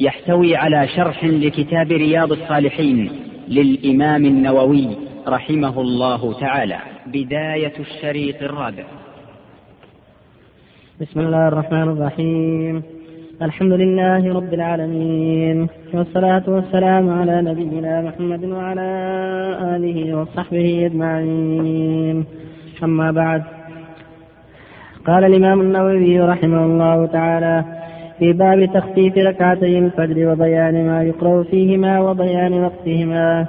يحتوي على شرح لكتاب رياض الصالحين للإمام النووي رحمه الله تعالى بداية الشريط الرابع. بسم الله الرحمن الرحيم. الحمد لله رب العالمين والصلاة والسلام على نبينا محمد وعلى آله وصحبه أجمعين. أما بعد قال الإمام النووي رحمه الله تعالى في باب تخفيف ركعتي الفجر وبيان ما يقرأ فيهما وبيان وقتهما.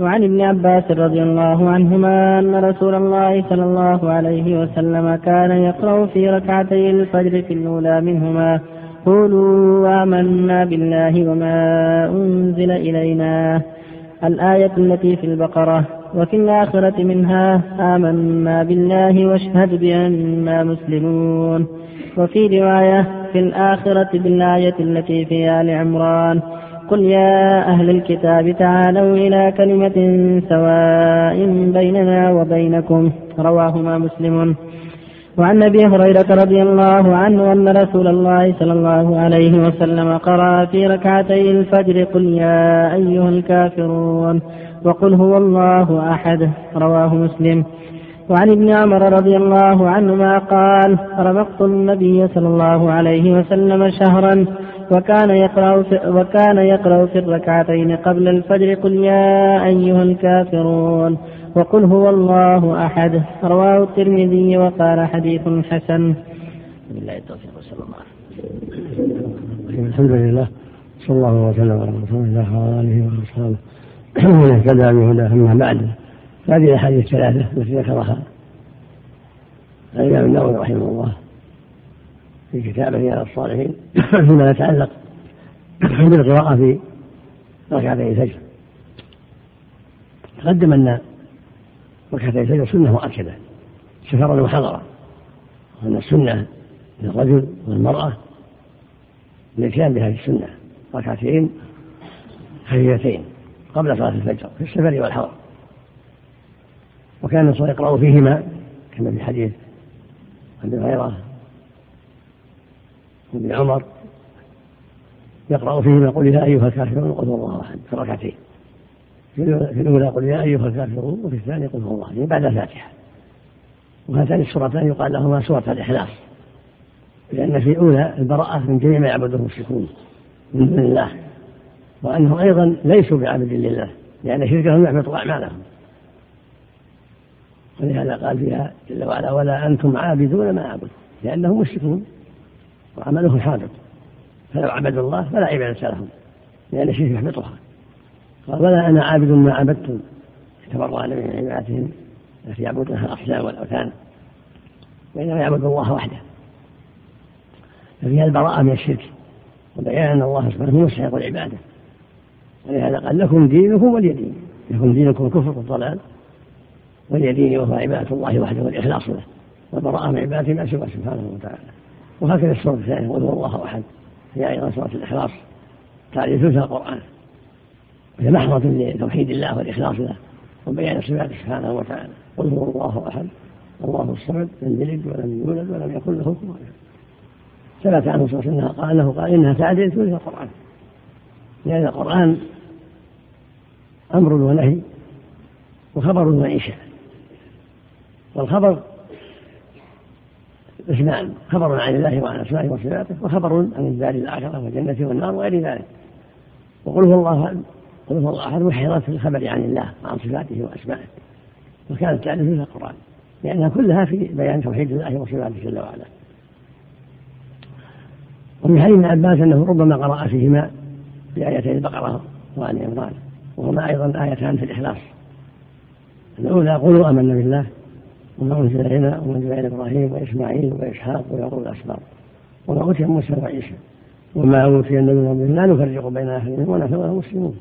وعن ابن عباس رضي الله عنهما أن رسول الله صلى الله عليه وسلم كان يقرأ في ركعتي الفجر في الأولى منهما. قولوا آمنا بالله وما أنزل إلينا. الآية التي في البقرة وفي الآخرة منها آمنا بالله واشهد بأننا مسلمون. وفي رواية في الآخرة بالآية التي في آل عمران قل يا أهل الكتاب تعالوا إلى كلمة سواء بيننا وبينكم. رواهما مسلم. وعن أبي هريرة رضي الله عنه أن رسول الله صلى الله عليه وسلم قرأ في ركعتي الفجر قل يا أيها الكافرون وقل هو الله أحد. رواه مسلم. وعن ابن عمر رضي الله عنهما قال رمقت النبي صلى الله عليه وسلم شهرا وكان يقرأ في وكان يقرأ في الركعتين قبل الفجر قل يا أيها الكافرون وقل هو الله أحد. رواه الترمذي وقال حديث حسن. بالله التوفيق وصلى الله الحمد لله. صلى الله وسلم على رسول الله وعلى آله وأصحابه. ومن اهتدى بهداه أما بعد هذه الأحاديث الثلاثة التي ذكرها الإمام النووي رحمه الله في كتابه رياض الصالحين فيما يتعلق بالقراءة في ركعتي الفجر. تقدم أن ركعتي الفجر سنة مؤكدة سفرا وحضرا وأن السنة للرجل والمرأة الاتيان بهذه السنة ركعتين خفيفتين قبل صلاة الفجر في السفر والحضر. وكان الرسول يقرأ فيهما كما في حديث أبي هريرة وابن عمر يقرأ فيهما قل يا أيها الكافرون قل هو الله أحد في الركعتين. في الأولى قل يا أيها الكافرون وفي الثانية قل هو الله يعني بعد الفاتحة. وهاتان السورتان يقال لهما سورة الإخلاص. لأن في الأولى البراءة من جميع ما يعبده المشركون من دون الله. وأنهم أيضا ليسوا بعابد لله لأن شركهم يحبط أعمالهم. ولهذا قال فيها جل وعلا ولا أنتم عابدون ما أعبد. لأنهم مشركون وعملهم حاضر. فلو عبدوا الله فلا عبادة لهم لأن الشرك يحبطها. قال ولا أنا عابد ما عبدتم. تبرأ من عبادتهم التي يعبدونها الأصنام والأوثان وإنما يعبد الله وحده. ففيها البراءة من الشرك وبيان أن الله سبحانه مستحق العبادة. ولهذا قال لكم دينكم ولي دين لكم دينكم الكفر والضلال ولي ديني وهو عبادة الله وحده والإخلاص له والبراءة من عبادته ما سوى سبحانه وتعالى. وهكذا السورة الثانية قل هو الله أحد. هي أيضا سورة الإخلاص. تعريف ثلث القرآن. وهي محضة لتوحيد الله والإخلاص له وبيان صفاته سبحانه وتعالى. قل هو الله أحد. الله الصمد لم يلد ولم يولد ولم يكن له كفوا ثبت عنه صلى الله عليه وسلم قال أنه قال إنها تعدل ثلث القرآن. لأن القرآن أمر ونهي وخبر وعيشه والخبر قسمان خبر عن الله وعن اسمائه وصفاته وخبر عن الدار الآخرة والجنة والنار وغير ذلك. وقل هو الله قل هو الله أحد محيرات في الخبر عن الله وعن صفاته وأسمائه. وكانت تعرف في القرآن لأنها كلها في بيان توحيد الله وصفاته جل وعلا. ومن حديث ابن عباس أنه ربما قرأ فيهما بايتي البقرة وآل عمران وهما أيضا آيتان في الإخلاص. الأولى قولوا آمنا بالله. وما أنزل إلينا ومن إلى إبراهيم وإسماعيل وإسحاق ويعقوب الأسباط. وما أوتي موسى وعيسى. وما أوتي النبي لا نفرق بين أحد ونحن ولا مسلمون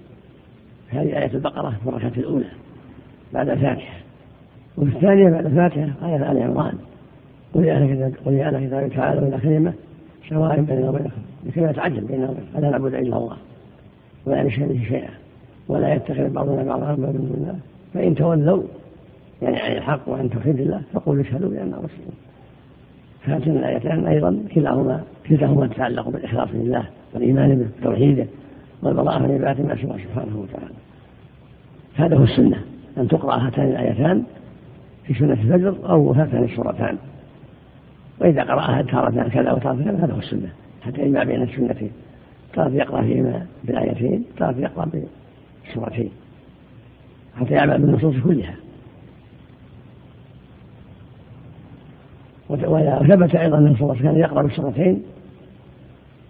هذه آية البقرة في الركعة الأولى بعد الفاتحة. وفي الثانية بعد الفاتحة آية آل عمران. قل يا أهل الكتاب تعالوا إلى كلمة سواء بيننا وبينكم. لكي لا يتعجل بيننا وبينكم. ألا نعبد إلا الله. ولا نشرك به شيئا. ولا يتخذ بعضنا بعضا من الله. فإن تولوا يعني عن الحق وعن توحيد الله فقولوا اشهدوا بأننا مسلمون. فهاتين الآيتان أيضا كلاهما كلاهما تتعلق بالإخلاص لله والإيمان به وتوحيده والبراءة من عبادة ما سواه سبحانه وتعالى. هذا هو السنة أن تقرأ هاتان الآيتان في سنة الفجر أو هاتان السورتان وإذا قرأها تارة كذا وتارة كذا هذا هو السنة. حتى يجمع بين السنتين. تارة يقرأ فيهما بالآيتين تارة يقرأ بالسورتين حتى يعمل بالنصوص كلها. وثبت أيضا أن صلى الله عليه وسلم كان يقرأ بالسورتين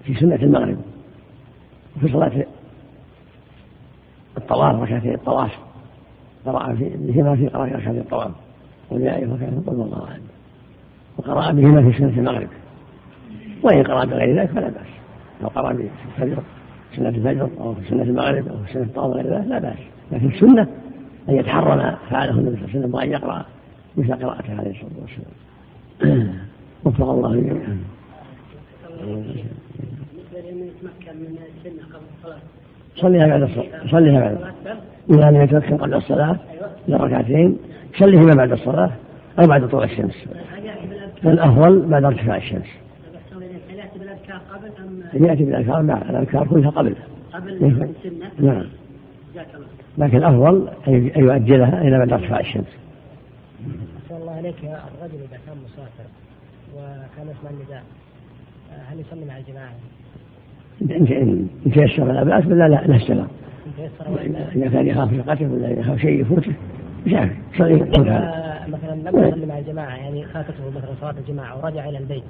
في سنة المغرب وفي صلاة الطواف ركعتي الطواف قرأ بهما في قراءة ركعتي الطواف قل يا أيها الكافرون قل الله أحد وقرأ بهما في سنة المغرب. وإن قرأ بغير ذلك فلا بأس. لو قرأ بالفجر سنة الفجر أو في سنة المغرب أو في سنة الطواف غير ذلك لا بأس. لكن السنة أن يتحرى فعله النبي صلى الله عليه وسلم وأن يقرأ مثل قراءته عليه الصلاة والسلام. وفق الله جميعا. صليها بعد الصلاة. صليها بعد إذا لم يتمكن قبل الصلاة لركعتين صليهما بعد الصلاة أو بعد طلوع الشمس. الأفضل بعد ارتفاع الشمس. يأتي بالأذكار مع الأذكار كلها قبل. قبل نعم. لكن الأفضل أن يؤجلها إلى بعد ارتفاع الشمس. عليك يا الرجل إذا كان مسافر وكان يسمع النداء. هل يصلي مع الجماعة؟ إن تيسر لا بأس ولا لا لا اشتغل إذا كان يخاف القتل ولا يخاف شيء يفوته مش عارف يصلي مثلا لم يصلي مع الجماعة يعني فاتته مثلا صلاة الجماعة ورجع إلى البيت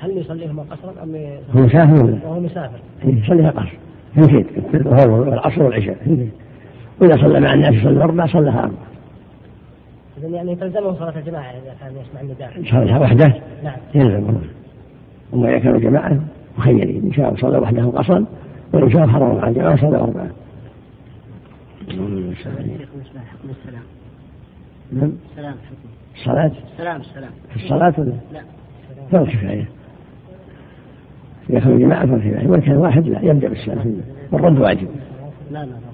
هل يصليهما قصرا أم هو مسافر. ولا؟ وهو مسافر. يصليها قصر نسيت الظهر والعصر والعشاء. وإذا صلى مع الناس يصلي أربع صلىها أربع إذا يعني تلزمه صلاة الجماعة إذا كان يسمع النداء. صلىها وحده؟ نعم. يلزمه أما إذا كانوا جماعة مخيرين إن شاء صلى وحده قصرا وإن شاء حرم مع الجماعة صلى أربعة. نعم. السلام. الصلاة؟ السلام السلام. في الصلاة ولا؟ لا. فرض كفاية. إذا كانوا جماعة فرض كفاية. وإن كان واحد لا يبدأ بالسلام. والرد واجب. لا لا.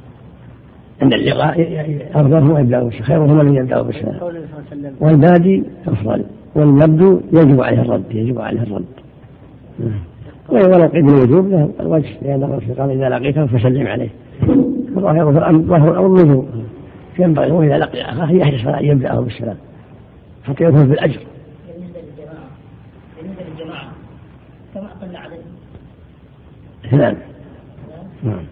عند اللقاء. أفضل يبدأ خيرهما من يبدأ بالسلام والبادي أفضل والمبدو يجب عليه الرد يجب عليه الرد. ولو قيد الوجوب له الوجه لأن الرسول قال إذا لقيته فسلم عليه. وظاهر ظاهر الأمر الوجوب. ينبغي وإذا لقي أخاه يحرص على أن يبدأه بالسلام. حتى يكون في الأجر. بالنسبة للجماعة. بالنسبة للجماعة. كما قل عدد نعم. نعم.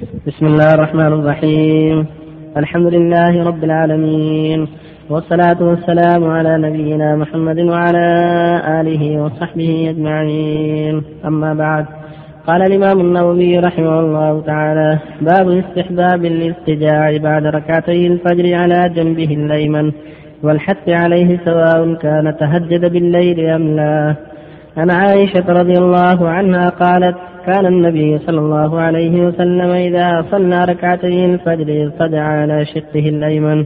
بسم الله الرحمن الرحيم. الحمد لله رب العالمين. والصلاة والسلام على نبينا محمد وعلى آله وصحبه أجمعين. أما بعد قال الإمام النووي رحمه الله تعالى باب استحباب الاستجاع بعد ركعتي الفجر على جنبه الأيمن والحث عليه سواء كان تهجد بالليل أم لا. عن عائشة رضي الله عنها قالت كان النبي صلى الله عليه وسلم إذا صلى ركعتي الفجر اضطجع على شقه الأيمن.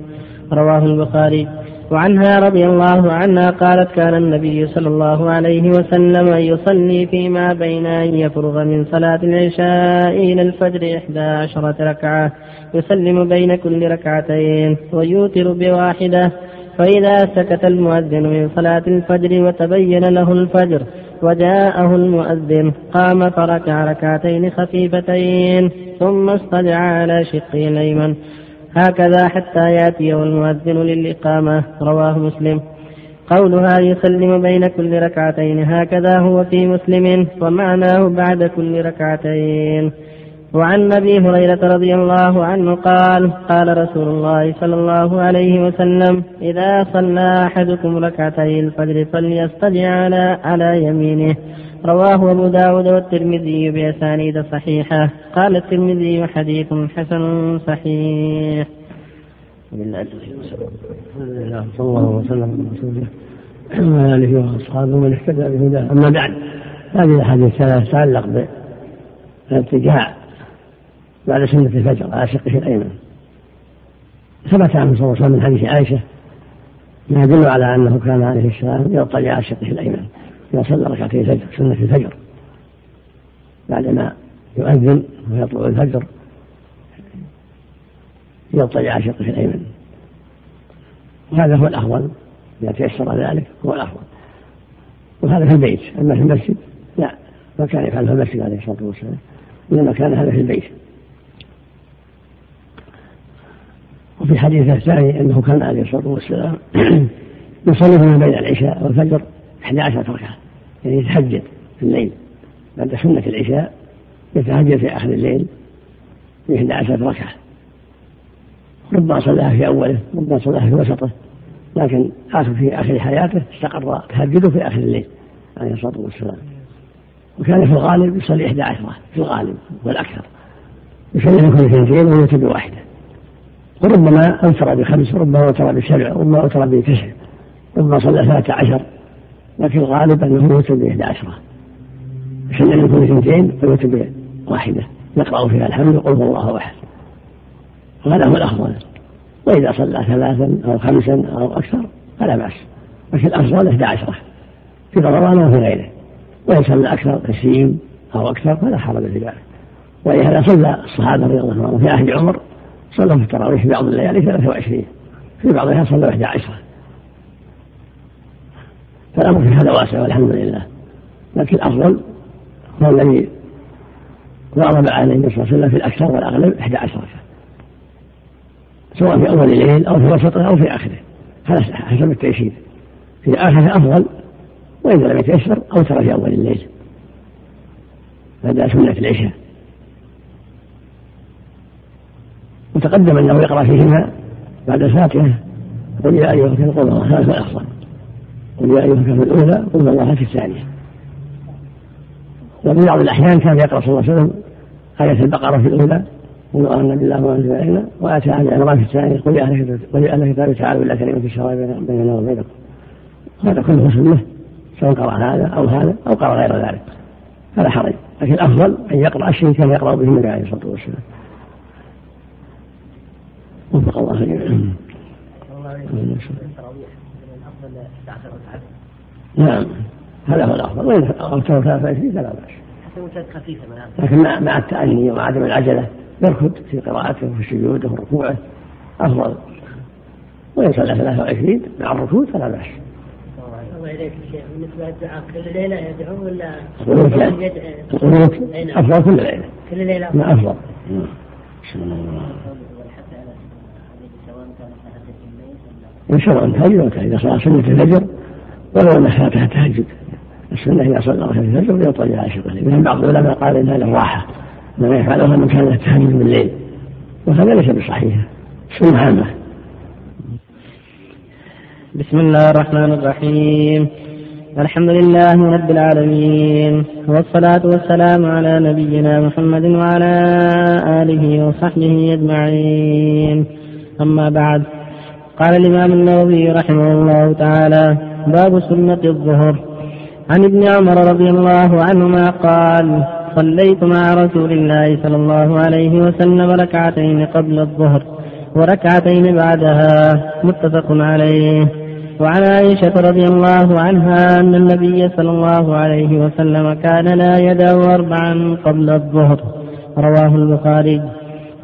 رواه البخاري. وعنها رضي الله عنها قالت كان النبي صلى الله عليه وسلم يصلي فيما بين أن يفرغ من صلاة العشاء إلى الفجر إحدى عشرة ركعة. يسلم بين كل ركعتين ويوتر بواحدة. فإذا سكت المؤذن من صلاة الفجر وتبين له الفجر وجاءه المؤذن قام فركع ركعتين خفيفتين ثم اضطجع على شقه الأيمن. هكذا حتى يأتيه المؤذن للإقامة. رواه مسلم. قولها يسلم بين كل ركعتين. هكذا هو في مسلم ومعناه بعد كل ركعتين. وعن أبي هريرة رضي الله عنه قال قال رسول الله صلى الله عليه وسلم إذا صلى أحدكم ركعتي الفجر فليستجع على على يمينه. رواه أبو داود والترمذي باسانيد صحيحه قال الترمذي حديث حسن صحيح. صلى الله وسلم على وعلى آله وأصحابه ومن اهتدى بهداه. أما بعد هذه الأحاديث الثلاث تتعلق بالاتجاع بعد سنة الفجر على شقه الأيمن. ثبت عنه صلى الله عليه وسلم من حديث عائشة ما يدل على أنه كان عليه السلام يضطجع على شقه الأيمن إذا صلى ركعتي الفجر سنة الفجر. بعدما يؤذن ويطلع الفجر يضطجع على شقه الأيمن. وهذا هو الأفضل إذا تيسر ذلك هو الأفضل. وهذا في البيت أما في المسجد لا. ما كان يفعل في المسجد عليه الصلاة والسلام إنما كان هذا في البيت. وفي الحديث الثاني أنه كان عليه الصلاة والسلام يصلي ما بين العشاء والفجر 11 ركعة يعني يتهجد في الليل. بعد سنة العشاء يتهجد في آخر الليل ب 11 ركعة. ربما صلاها في أوله ربما صلاها في وسطه لكن آخر في آخر حياته استقر تهجده في آخر الليل عليه الصلاة والسلام. وكان في الغالب يصلي إحدى عشرة في الغالب والأكثر. يصلي كل اثنتين ويوتر بواحدة وربما أوتر بخمس وربما أوتر بسبع وربما أوتر بتسع ربما صلى ثلاثة عشر لكن الغالب أنه يوتر بإحدى عشرة. يصلي كل اثنتين ويوتر بواحدة. يقرأ فيها الحمد هو الله أحد. وهذا هو الأفضل. وإذا صلى ثلاثا أو خمسا أو أكثر فلا بأس. لكن الأفضل إحدى عشرة. في رمضان وفي غيره. وإن صلى أكثر عشرين أو أكثر فلا حرج في ذلك. ولهذا صلى الصحابة رضي الله عنهم في عهد عمر صلوا في التراويح في بعض الليالي 23 في بعضها صلوا 11 فالأمر في هذا واسع والحمد لله. لكن الأفضل هو الذي ضرب عليه النبي صلى الله عليه وسلم في الأكثر والأغلب 11 ركعة. سواء في أول الليل أو في وسطه أو في آخره. حسب التيسير في آخره أفضل وإذا لم يتيسر أوتر في أول الليل. هذا سنة العشاء. وتقدم أنه يقرأ فيهما بعد الفاتحة قل يا أيها الكافرون قل الله هذا الأفضل قل يا أيها الكافرون الأولى قل الله في الثانية وفي بعض الأحيان كان يقرأ صلى الله عليه وسلم آية البقرة في الأولى قل آمنا بالله وأنزل إلينا وآتى عن عمران في الثانية قل يا أهل الكتاب تعالوا إلى كلمة الشرع بيننا وبينكم هذا كله سنة سواء قرأ هذا أو هذا أو قرأ غير ذلك فلا حرج لكن الأفضل أن يقرأ الشيء كان يقرأ به النبي عليه الصلاة والسلام وفق الله جميعا نعم. هذا هو الأفضل. وإن اوتر 23 فلا بأس. لكن مع التأني ومع عدم العجلة يركض في قراءته وفي سجوده وفي ركوعه. أفضل. وإن صلى 23 مع الركوع فلا بأس. الله إليك شيخ بالنسبة للدعاء كل ليلة. يدعو ولا القنوت أفضل. كل ليلة كل ليلة أفضل. شاء الله تهجد إذا صلى سنة الفجر ولو أن فاتها تهجد السنة إذا صلى ركعة الفجر يطلع على شقه من بعض العلماء قال إن هذا راحة. ما يفعله من كان التهجد بالليل وهذا ليس بصحيح. سنة عامة بسم الله الرحمن الرحيم. الحمد لله رب العالمين. والصلاة والسلام على نبينا محمد وعلى آله وصحبه أجمعين. أما بعد قال الإمام النووي رحمه الله تعالى باب سنة الظهر. عن ابن عمر رضي الله عنهما قال صليت مع رسول الله صلى الله عليه وسلم ركعتين قبل الظهر وركعتين بعدها. متفق عليه. وعن عائشة رضي الله عنها أن النبي صلى الله عليه وسلم كان لا يدع أربعا قبل الظهر. رواه البخاري.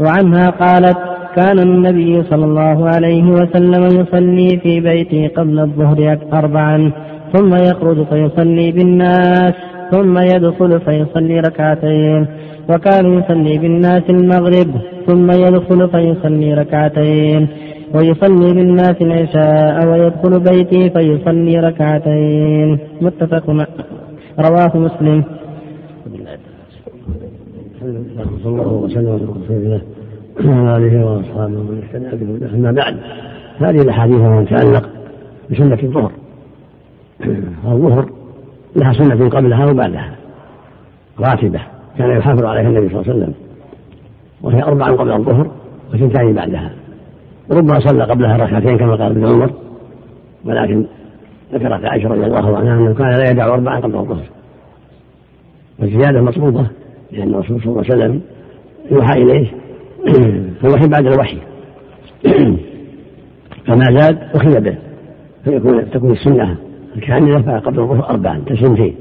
وعنها قالت كان النبي صلى الله عليه وسلم يصلي في بيته قبل الظهر أربعا ثم يخرج فيصلي بالناس ثم يدخل فيصلي ركعتين وكان يصلي بالناس المغرب ثم يدخل فيصلي ركعتين ويصلي بالناس العشاء ويدخل بيتي فيصلي ركعتين. متفق رواه مسلم. صلى الله وسلم على رسول الله. وعلى آله وأصحابه ومن اهتدى بهداه أما بعد. هذه الأحاديث التي تتعلق بسنة الظهر. الظهر لها سنة قبلها وبعدها. راتبة. كان يحافظ عليها النبي صلى الله عليه وسلم. وهي أربع قبل الظهر وثنتان بعدها. ربما صلى قبلها ركعتين كما قال ابن عمر. ولكن ذكرت عائشة رضي الله عنها أنه كان لا يدع أربعا قبل الظهر. والزيادة مطلوبة لأن الرسول صلى الله عليه وسلم يوحى إليه فالوحي بعد الوحي. فما زاد أخذ به فيكون تكون السنة الكاملة قبل الظهر أربعا تسنتين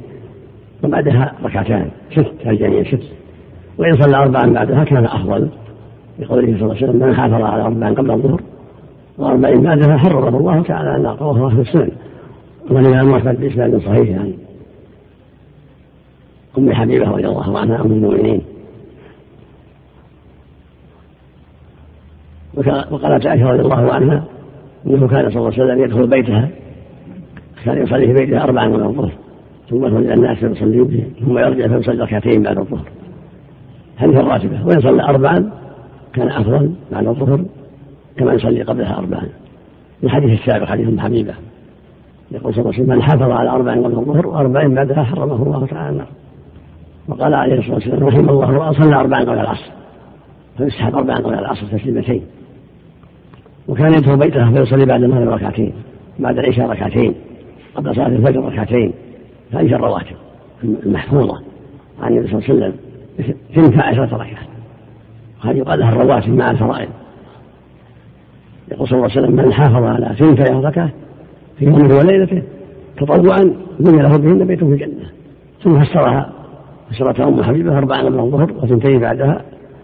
وبعدها ركعتان ست الجميع ست. وإن صلى أربعا بعدها كان أفضل لقوله صلى الله عليه وسلم من حافظ على أربعا قبل الظهر وأربعين بعدها حرره الله تعالى أن رواه أهل السنن. والإمام أحمد بإسناد صحيح يعني. أم حبيبة رضي الله عنها أم المؤمنين. وقالت عائشة رضي الله عنها إنه كان صلى الله عليه وسلم يدخل بيتها كان يصلي في بيتها اربعا من الظهر ثم يدخل إلى الناس فيصلي ثم يرجع فيصلي ركعتين بعد الظهر. هذه الراتبة وإن صلى اربعا كان أفضل بعد الظهر كما يصلي قبلها اربعا. الحديث السابق حديث أم حبيبة يقول صلى الله عليه وسلم من حافظ على أربع قبل الظهر واربع بعدها حرمه الله تعالى النار. وقال عليه الصلاة والسلام رحم الله صلى اربعا قبل العصر. فيسحب اربعا قبل العصر تسليمتين. وكان يدخل بيته فيصلي بعد المغرب ركعتين بعد العشاء ركعتين قبل صلاة الفجر ركعتين. هذه الرواتب المحفوظة عن النبي صلى الله عليه وسلم. ثنتا عشرة ركعة وهذه يقال لها الرواتب مع الفرائض. يقول صلى الله عليه وسلم من حافظ على ثنتا ركعة في يومه وليلته تطوعا بني له بهن بيته في الجنة. ثم فسرها فسرتها أم حبيبة أربعا قبل الظهر وثنتين بعدها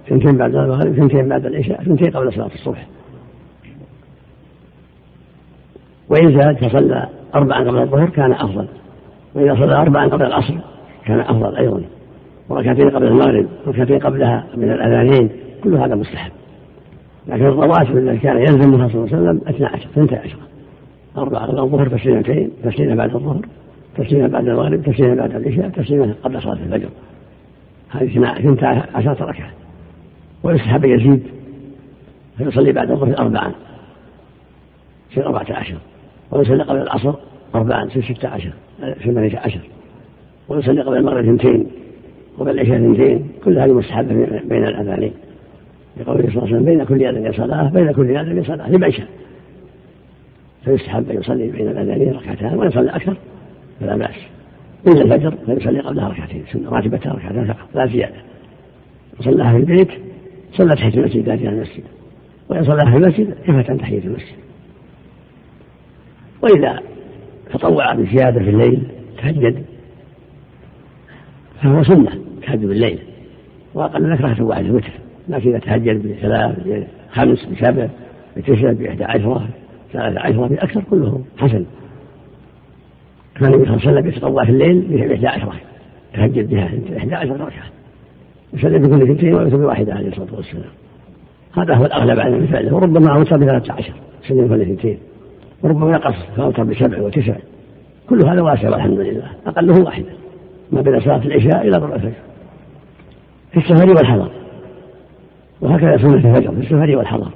ثنتين بعد المغرب ثنتين بعد العشاء ثنتين قبل صلاة الصبح. وإن زاد فصلى أربعا قبل الظهر كان أفضل وإذا صلى أربعا قبل العصر كان أفضل أيضا. وركعتين قبل المغرب وركعتين قبلها من الأذانين كل هذا مستحب. لكن الرواتب التي كان يلزمها صلى الله عليه وسلم اثنا عشر اثنتا عشر. أربعة قبل الظهر تسليمتين تسليمة بعد الظهر تسليمة بعد المغرب تسليمة بعد العشاء تسليمة قبل صلاة الفجر. هذه اثنتا عشرة ركعة. ويستحب يزيد فيصلي بعد الظهر أربعا في أربعة عشر. ويصلي قبل العصر أربعا في ستة عشر ثمانية عشر ويصلي قبل المغرب اثنتين وقبل العشاء اثنتين. كل هذه مستحبة بين الأذانين. لقوله صلى الله عليه وسلم بين كل أذان صلاة بين كل أذان صلاة لمن شاء فيستحب أن يصلي بين الأذانين ركعتان وإن صلى أكثر فلا بأس. إلا الفجر فيصلي قبلها ركعتين سنة راتبتها ركعتان فقط لا زيادة. صلاها في البيت صلى تحية المسجد ذات المسجد. وإن صلاها في المسجد كفت عن تحية المسجد. وإذا تطوع بزيادة في الليل تهجد. فهو سنة تهجد بالليل. وأقل لك ركعة واحدة وتر لكن إذا تهجد بثلاث بخمس بسبع بتسع بإحدى عشرة ثلاثة عشرة بأكثر كله حسن. كان النبي صلى الله عليه وسلم يتطوع في الليل بإحدى عشرة. تهجد بها إحدى عشرة ركعة. يصلي بكل اثنتين ويوتر بواحدة عليه الصلاة والسلام. هذا هو الأغلب على من وربما أوتر بثلاثة عشر. يصلي بكل اثنتين وربما يقص فأوتر بسبع وتسع. كل هذا واسع والحمد لله. أقله واحدة. ما بين صلاة العشاء إلى طلوع الفجر. في السفر والحضر. وهكذا سنة الفجر. في السفر والحضر.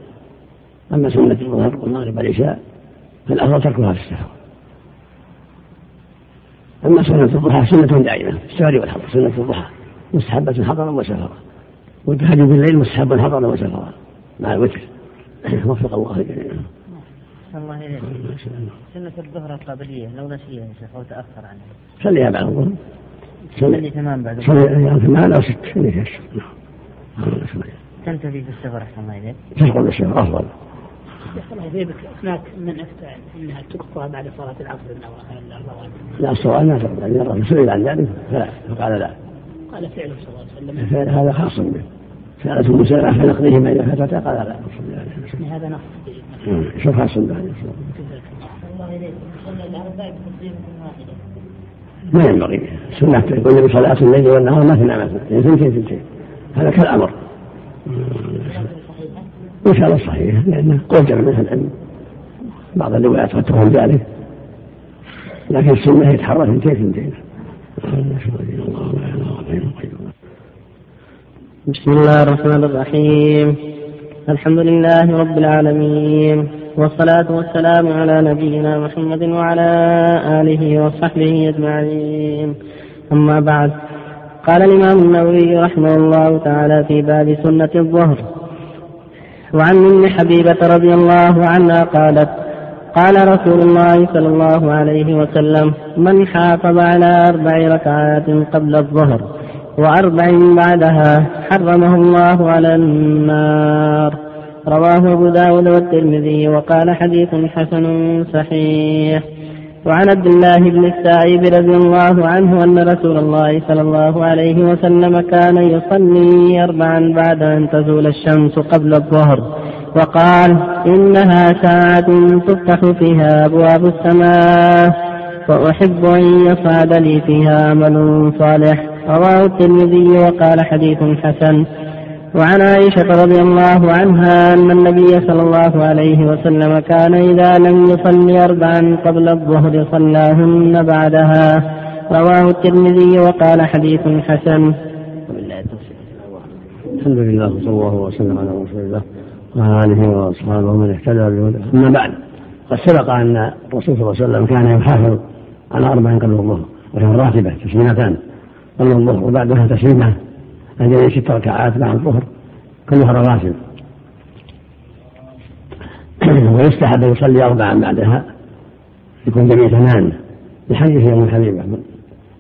أما سنة الظهر والمغرب والعشاء فالأفضل تركها في السفر. أما سنة الضحى سنة دائمة. في السفر والحضر. سنة الضحى. مستحبة حضرا وسفرا. والتهجد بالليل مستحب حضرا وسفرا. مع الوتر. وفق الله الجميع الله إليك. سنة الظهر القبلية لو نسيها يا شيخ أو تأخر عنها. صليها بعد. الظهر صلي تمام بعد. صلي ثمان أو ست صلي تنتهي في السفر أحسن الله إليك. تدخل السفر أفضل. الله يثيبك هناك من افتى إنها تقطع بعد صلاة العصر الرواتب. لا الصواب ما تقطع. لأن الرسول سئل عن ذلك فلا. فقال لا. قال فعله صلى الله عليه وسلم. فعل هذا خاص به. سألته موسى عن نقضيهما إذا فتتا قال لا. هذا شوف خاص به ما ينبغي. السنة يقول النبي صلاة الليل والنهار ما تنام اثنتين ثنتين ثنتين هذا كالأمر. إن شاء الله صحيح. لأنه قول جمع من العلم بعض الروايات قد تقول ذلك. لكن السنة يتحرى ثنتين ثنتين بسم الله الرحمن الرحيم. الحمد لله رب العالمين والصلاة والسلام على نبينا محمد وعلى آله وصحبه أجمعين. أما بعد قال الإمام النووي رحمه الله تعالى في باب سنة الظهر وعن أم حبيبة رضي الله عنها قالت قال رسول الله صلى الله عليه وسلم من حافظ على أربع ركعات قبل الظهر وأربع بعدها حرمه الله على النار. رواه أبو داود والترمذي وقال حديث حسن صحيح. وعن عبد الله بن السائب رضي الله عنه أن رسول الله صلى الله عليه وسلم كان يصلي أربعا بعد أن تزول الشمس قبل الظهر وقال إنها ساعة تفتح فيها أبواب السماء وأحب أن يصعد لي فيها عمل صالح. رواه الترمذي وقال حديث حسن. وعن عائشة رضي الله عنها أن النبي صلى الله عليه وسلم كان إذا لم يصلي أربعا قبل الظهر صلاهن بعدها. رواه الترمذي وقال حديث حسن. الحمد لله صلى الله وسلم على رسول الله وعلى آله وأصحابه من اهتدى بهداه. أما بعد قد سبق أن الرسول صلى الله عليه وسلم كان يحافظ على أربع قبل الظهر وهي راتبه تسليمتان قبل الظهر وبعدها تسليمة. هذه ست ركعات بعد الظهر كلها رواتب. ويستحب أن يصلي اربعا بعدها يكون جميع ثمان. لحديث يوم الحبيبه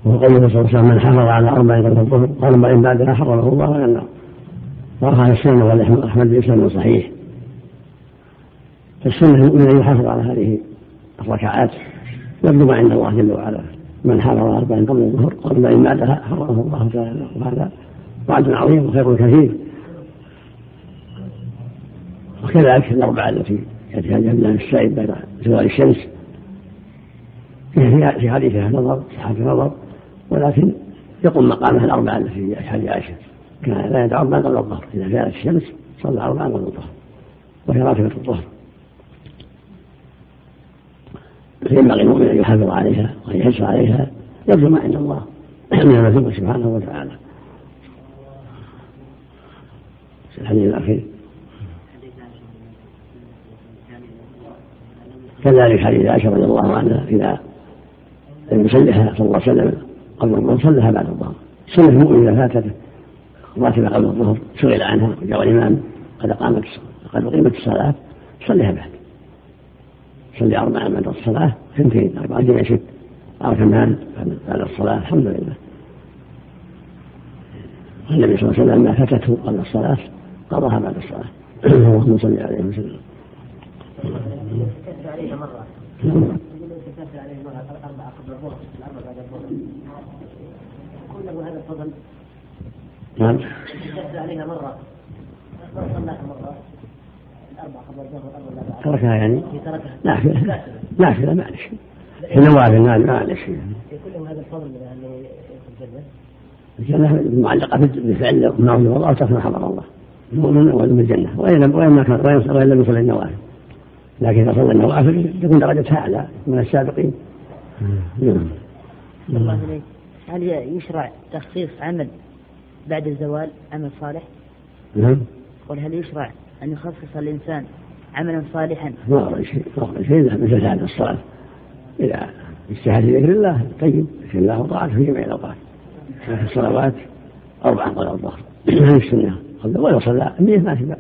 وقوله صلى الله عليه وسلم من حافظ على أربع قبل الظهر واربع بعدها حرمه الله على النار. وأخذ السنة والأحمد بإسلام صحيح. فالسنة المؤمن أن يحافظ على هذه الركعات يطلب عند الله جل وعلا. من حافظ على أربع قبل الظهر وأربع بعدها حرمه الله تعالى. وهذا وعد عظيم وخير كثير. وكذلك الأربعة التي يأتيها الجنة السائب بعد زوال الشمس. في حديثها نظر صحة نظر ولكن يقوم مقامها الأربعة التي في حديث عائشة كان لا يدعو ما قبل الظهر. إذا زالت الشمس صلى أربعا قبل الظهر. وهي راتبة الظهر. فينبغي المؤمن أن يحافظ عليها وأن يحرص عليها يرجو ما عند الله. من المثوبة سبحانه وتعالى. الحديث الأخير. كذلك حديث عائشة رضي الله عنها إذا لم يصلها صلى الله عليه وسلم قبل الظهر صلىها بعد الظهر. سنة المؤمن إذا فاتته راتبة قبل الظهر سئل عنها وجاء الإمام قد قامت قد أقيمت الصلاة صليها بعد. صلي أربعة بعد الصلاة اثنتين أربعة جمع ست أركمان بعد الصلاة الحمد لله. والنبي صلى الله عليه وسلم ما فاتته قبل الصلاة قضاها بعد الصلاة. اللهم صل عليه وسلم. عليه مرة مرة قبل الظهر الأربعة بعد الظهر كله هذا الفضل نعم. عليها مرة مرة تركها يعني؟ نافلة. نافلة معلش نعم معلش يكون هذا الفضل في الجنة. الجنة معلقة بفعل معه الله وترك ما حضر الله. المؤمن أول من الجنة وإن لم وإن كان وإن لم يصلي النوافل. لكن إذا صلى النوافل تكون درجتها أعلى من السابقين. نعم. الله إليك. هل يشرع تخصيص عمل بعد الزوال عمل صالح؟ نعم. قل هل يشرع أن يخصص الإنسان عملا صالحا؟ ما شيء ما شيء. مثل هذا الصلاة إذا اجتهد في ذكر الله طيب. ذكر الله وطاعته في جميع الأوقات. في الصلوات أربعا قبل الظهر. هذه السنة ولو صلى مية ما في بأس.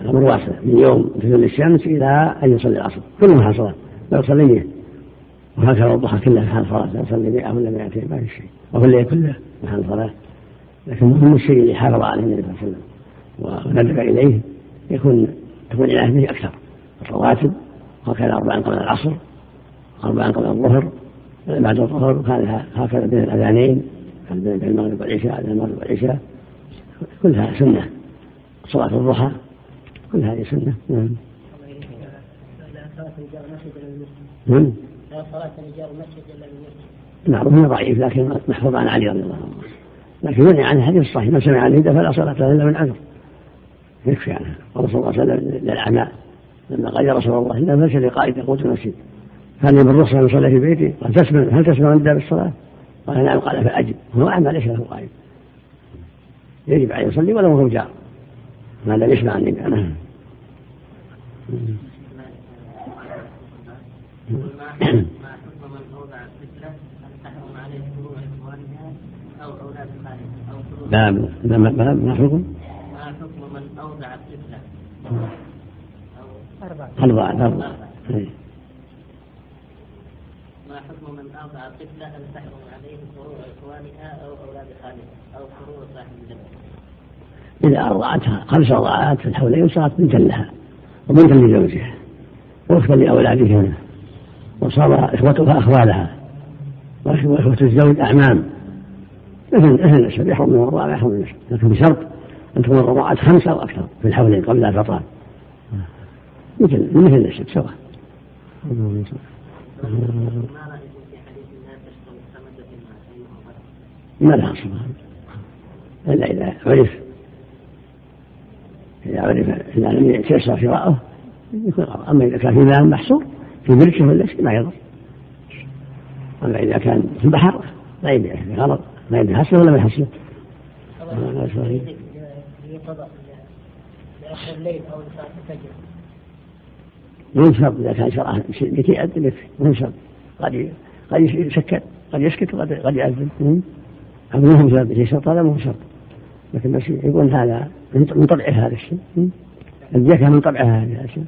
الأمر واسع. من يوم تزول الشمس إلى أن يصلي العصر. كل محل صلاة لو صلي مية وهكذا الضحى كلها محل صلاة لو صلي مئة ولا مئتين ما في شيء. وفي الليل كله محل صلاة لكن مهم الشيء اللي حافظ عليه النبي صلى الله عليه وسلم. وندب إليه يكون تكون العنايه به أكثر. الرواتب وهكذا اربعا قبل العصر اربعا قبل الظهر بعد الظهر هكذا بين الأذانين بين المغرب والعشاء بين المغرب والعشاء. كلها سنة. صلاة الضحى كل هذه سنة. نعم. نعم. صلاة رجال المسجد إلا بالمسجد. هو ضعيف لكن محفوظ عن علي رضي الله عنه. لكن منع عن الحديث الصحيح من سمع الهدى فلا صلاة له إلا من عذر. يكفي عنها قال صلى الله عليه وسلم للأعمى لما قال يا رسول الله إن المسجد قائد يقود المسجد هل من رخصة أن يصلي في بيتي؟ قال تسمع هل تسمع النداء بالصلاة؟ قال نعم قال فأجب هو أعمى ليس له قائد يجب عليه يصلي ولو هو جار ما لم يسمع نعم لا ما ما ما؟ ما حكم من أربعة. أربعة. ما حكم من أربع طفلة هل تحرم عليه فروع إخوانها أو أولاد خالها أو فروع صاحب الدم؟ إذا أرضعتها خمس رضعات في الحولين صارت بنتا لها وبنتا لزوجها وأختا لأولادها وصار إخوتها أخوالها. وإخوة الزوج أعمام. مثل مثل النسب يحرم من الرضاعة يحرم من النسب لكن بشرط أن تكون الرضاعات خمسة أو أكثر في الحولين قبل الفطران مثل مثل النسب سواء. ما لها صفة إلا إذا عرف إذا عرف إذا لم يتيسر شراءه يكون أما إذا كان في مال محصور في بركة ولا شيء ما يضر. أما إذا كان في البحر لا يبيع. غلط ما يبيع حصله ولا ما يحصله الفجر. مو شرط إذا كان شرعه لكي يأذن مو شرط قد قد يسكت قد يسكت وقد قد يأذن. أما مو شرط في شرط هذا مو شرط. لكن يقول هذا من طبعه هذا الشيء. الزكاة من طبعها هذا الشيء.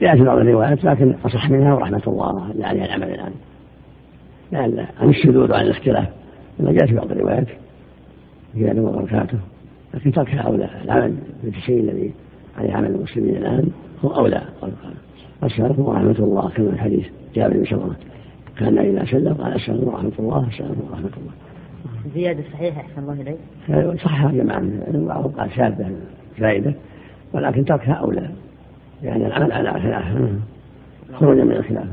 جاءت بعض الروايات لكن أصح منها ورحمة الله لا عليها العمل الآن لأن عن الشذوذ وعن الاختلاف. لما جاءت بعض الروايات. في الله وبركاته لكن تركها أولى العمل بالشيء الذي عليه عمل المسلمين الآن هو أولى. السلام ورحمة الله كما في حديث جابر بن سمرة كان إذا سلم قال السلام ورحمة الله السلام ورحمة الله. زيادة صحيحة أحسن الله إليك. صحها جماعة بعضهم قال شاذة زائدة ولكن تركها أولى يعني العمل على خلاف. خروجا من الخلاف.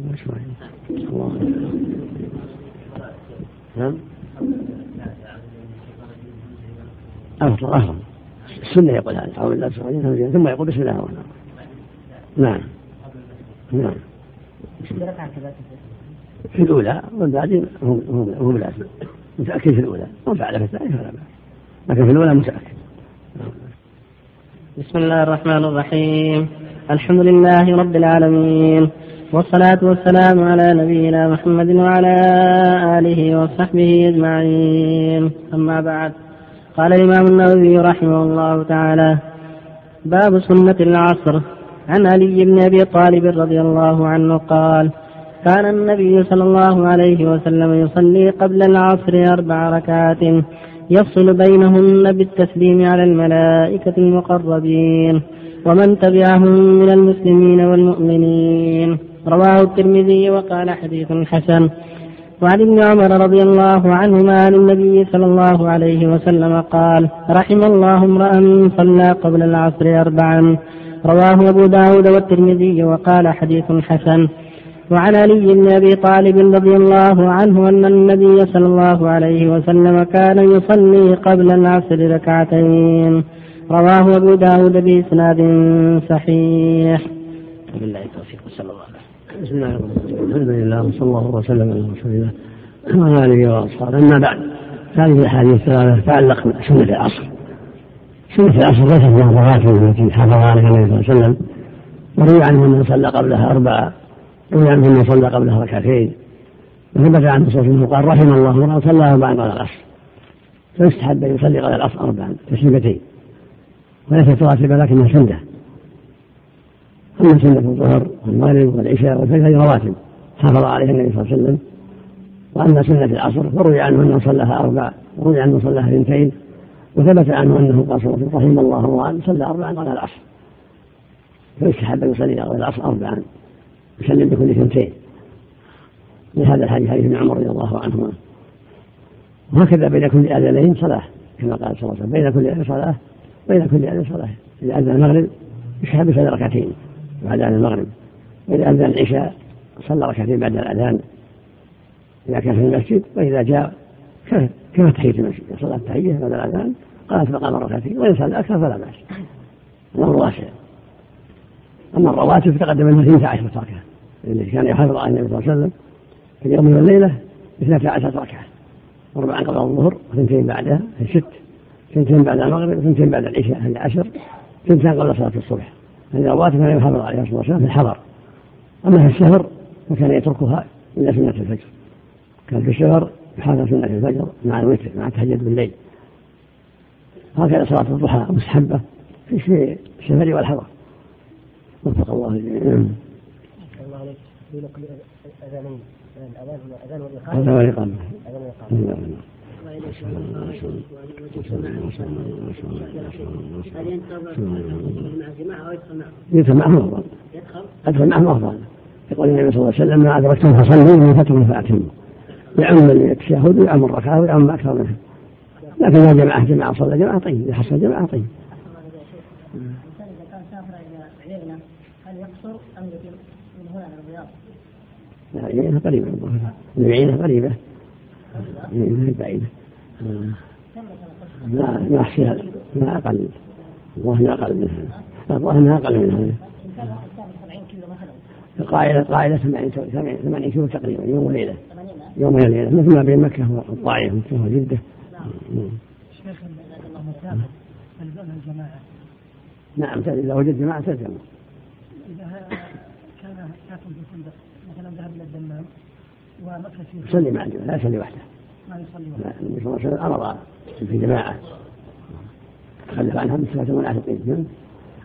نعم نعم؟ أفضل أفضل. السنة يقول هذا. أعوذ بالله ثم يقول بسم الله الرحمن الرحيم. نعم. نعم. في الأولى والبعدين هم هم لازم متأكد في الأولى. ومن فعل في الثانية فلا بأس. لكن في الأولى متأكد. بسم الله الرحمن الرحيم. الحمد لله رب العالمين. والصلاة والسلام على نبينا محمد وعلى آله وصحبه أجمعين. أما بعد قال الإمام النووي رحمه الله تعالى باب سنة العصر. عن علي بن أبي طالب رضي الله عنه قال كان النبي صلى الله عليه وسلم يصلي قبل العصر أربع ركعات يفصل بينهن بالتسليم على الملائكة المقربين ومن تبعهم من المسلمين والمؤمنين. رواه الترمذي وقال حديث حسن. وعن ابن عمر رضي الله عنهما عن النبي صلى الله عليه وسلم قال رحم الله امرأ صلى قبل العصر أربعا. رواه أبو داود والترمذي وقال حديث حسن. وعن علي بن أبي طالب رضي الله عنه أن النبي صلى الله عليه وسلم كان يصلي قبل العصر ركعتين. رواه أبو داود بإسناد صحيح. التوفيق صلى الله عليه بسم الله الرحمن الرحيم. الحمد لله وصلى الله وسلم على رسول الله وعلى آله وأصحابه. أما بعد هذه الأحاديث الثلاثة تتعلق بسنة العصر. سنة العصر ليست الرواتب التي حافظ عليها النبي صلى الله عليه وسلم وروي عنه انه صلى قبلها أربعة روي عنه انه صلى قبلها ركعتين وثبت عنه صلى الله قال رحم الله امرأ صلى أربعا قبل العصر. فيستحب أن يصلي قبل العصر أربعا تسليمتين. وليست راتبة لكنها سنة. أما سنة الظهر والمغرب والعشاء والفجر رواتب. حافظ عليها النبي صلى الله عليه وسلم. وأما سنة العصر فروي عنه أنه صلىها أربع وروي عنه صلىها اثنتين وثبت عنه أنه قال صلى الله عليه الله امرأ صلى أربعا قبل العصر. فيستحب أن يصلي العصر أربعا يسلم بكل اثنتين. لهذا الحديث حديث ابن عمر رضي الله عنهما. وهكذا بين كل اذانين صلاة كما قال صلى الله عليه وسلم بين كل اذان صلاة بين كل اذان صلاة. إذا أذن المغرب يسحب يصلي ركعتين. بعد اذان المغرب. وإذا أذن العشاء صلى ركعتين بعد الأذان إذا كان في المسجد وإذا جاء كما تحية المسجد. صلى التحية بعد الأذان قالت مقام ركعتين وان صلى أكثر فلا بأس. الأمر واسع. أما الرواتب فتقدم أنها 12 ركعة التي كان يحافظ على النبي صلى الله عليه وسلم في اليوم والليلة اثنتا عشرة ركعة أربعا قبل الظهر وثنتين بعدها ست ثنتين بعد المغرب وثنتين بعد العشاء هذه عشر ثنتين قبل صلاة الصبح. هذه الرواتب كان يحافظ عليها صلى الله عليه وسلم في الحضر أما في السفر فكان يتركها إلا سنة الفجر. كان في السفر يحافظ سنة الفجر مع الوتر مع التهجد بالليل. هكذا صلاة الضحى مستحبة في السفر والحضر. وفق الله الجميع. الله عليك. في نقل أذانين. الاذان الاذان والاقامه هذا هل جماعة يدخل؟ يدخل أفضل يدخل معهم أفضل يقول النبي صلى الله عليه وسلم ما أدركتم فصلوا وما فاتكم فأتموا يعم التشهد ويعم الركعة ويعم أكثر منها لكن إذا جماعة جماعة صلى جماعة طيب إذا حصل جماعة طيب هل يقصر أم يتم من هنا إلى الرياض؟ لا عيينة قريبة العيينة قريبة عيينة بعيدة لا ما أحصيها ما أقل الله أقل منها أنها أقل منها كان الإنسان 70 كيلو مثلا القاعدة القاعدة 80 80 كيلو تقريبا يوم وليلة 80 يوم وليلة مثل ما بين مكة والطائف مكة وجدة شيخ تلزمها الجماعه نعم إذا وجد جماعة تلزم اذا كان ساكن في فندق مثلا ذهب إلى الدمام يصلي مع الجماعة لا يصلي وحده. ما يصلي وحده. النبي صلى الله عليه وسلم أمر في جماعة تخلف عنها مثل منافقين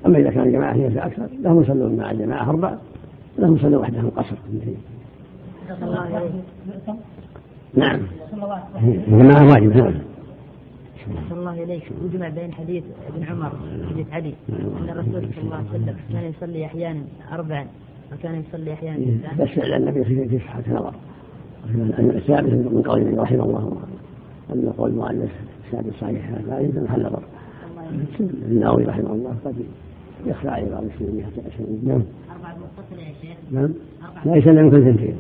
أما إذا كان الجماعة هي في أكثر لهم يصلون مع الجماعة أربع لهم يصلون وحدهم قصر صلى الله عليه نعم. الجماعة واجب نعم. صلى الله إليك. يجمع بين حديث ابن عمر حديث علي أن الرسول صلى الله عليه وسلم كان يصلي أحيانا أربعا وكان يصلي أحيانا تسعا بس فعل النبي في صحة نظر الثابت من قوله رحمه الله. أن قول المؤلف الثابت صحيح لا يلزم محل نظر النووي رحمه الله قد يخفى عليه بعض أشهر نعم. نعم. لا يسلم كل ثنتين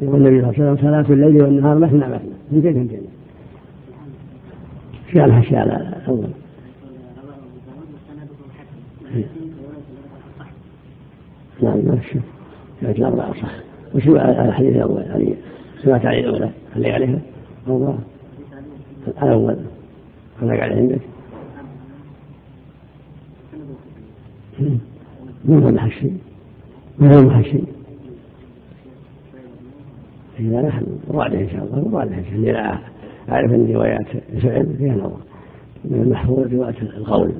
يقول النبي صلى الله عليه وسلم صلاة الليل والنهار مثنى مثنى. ثنتين ثنتين في الحشي على الأول. نعم ما في شك. الأربعة صح وش هو الحديث الأول؟ يعني سمعت عليه الأولى اللي عليها؟ الله الأول هذا قاعد عندك؟ من هو المحشي؟ من هو المحشي؟ إذا نحن راجع إن شاء الله راجع إن شاء الله. أعرف أن روايات سعد فيها نظر. من المحفوظ رواية القول.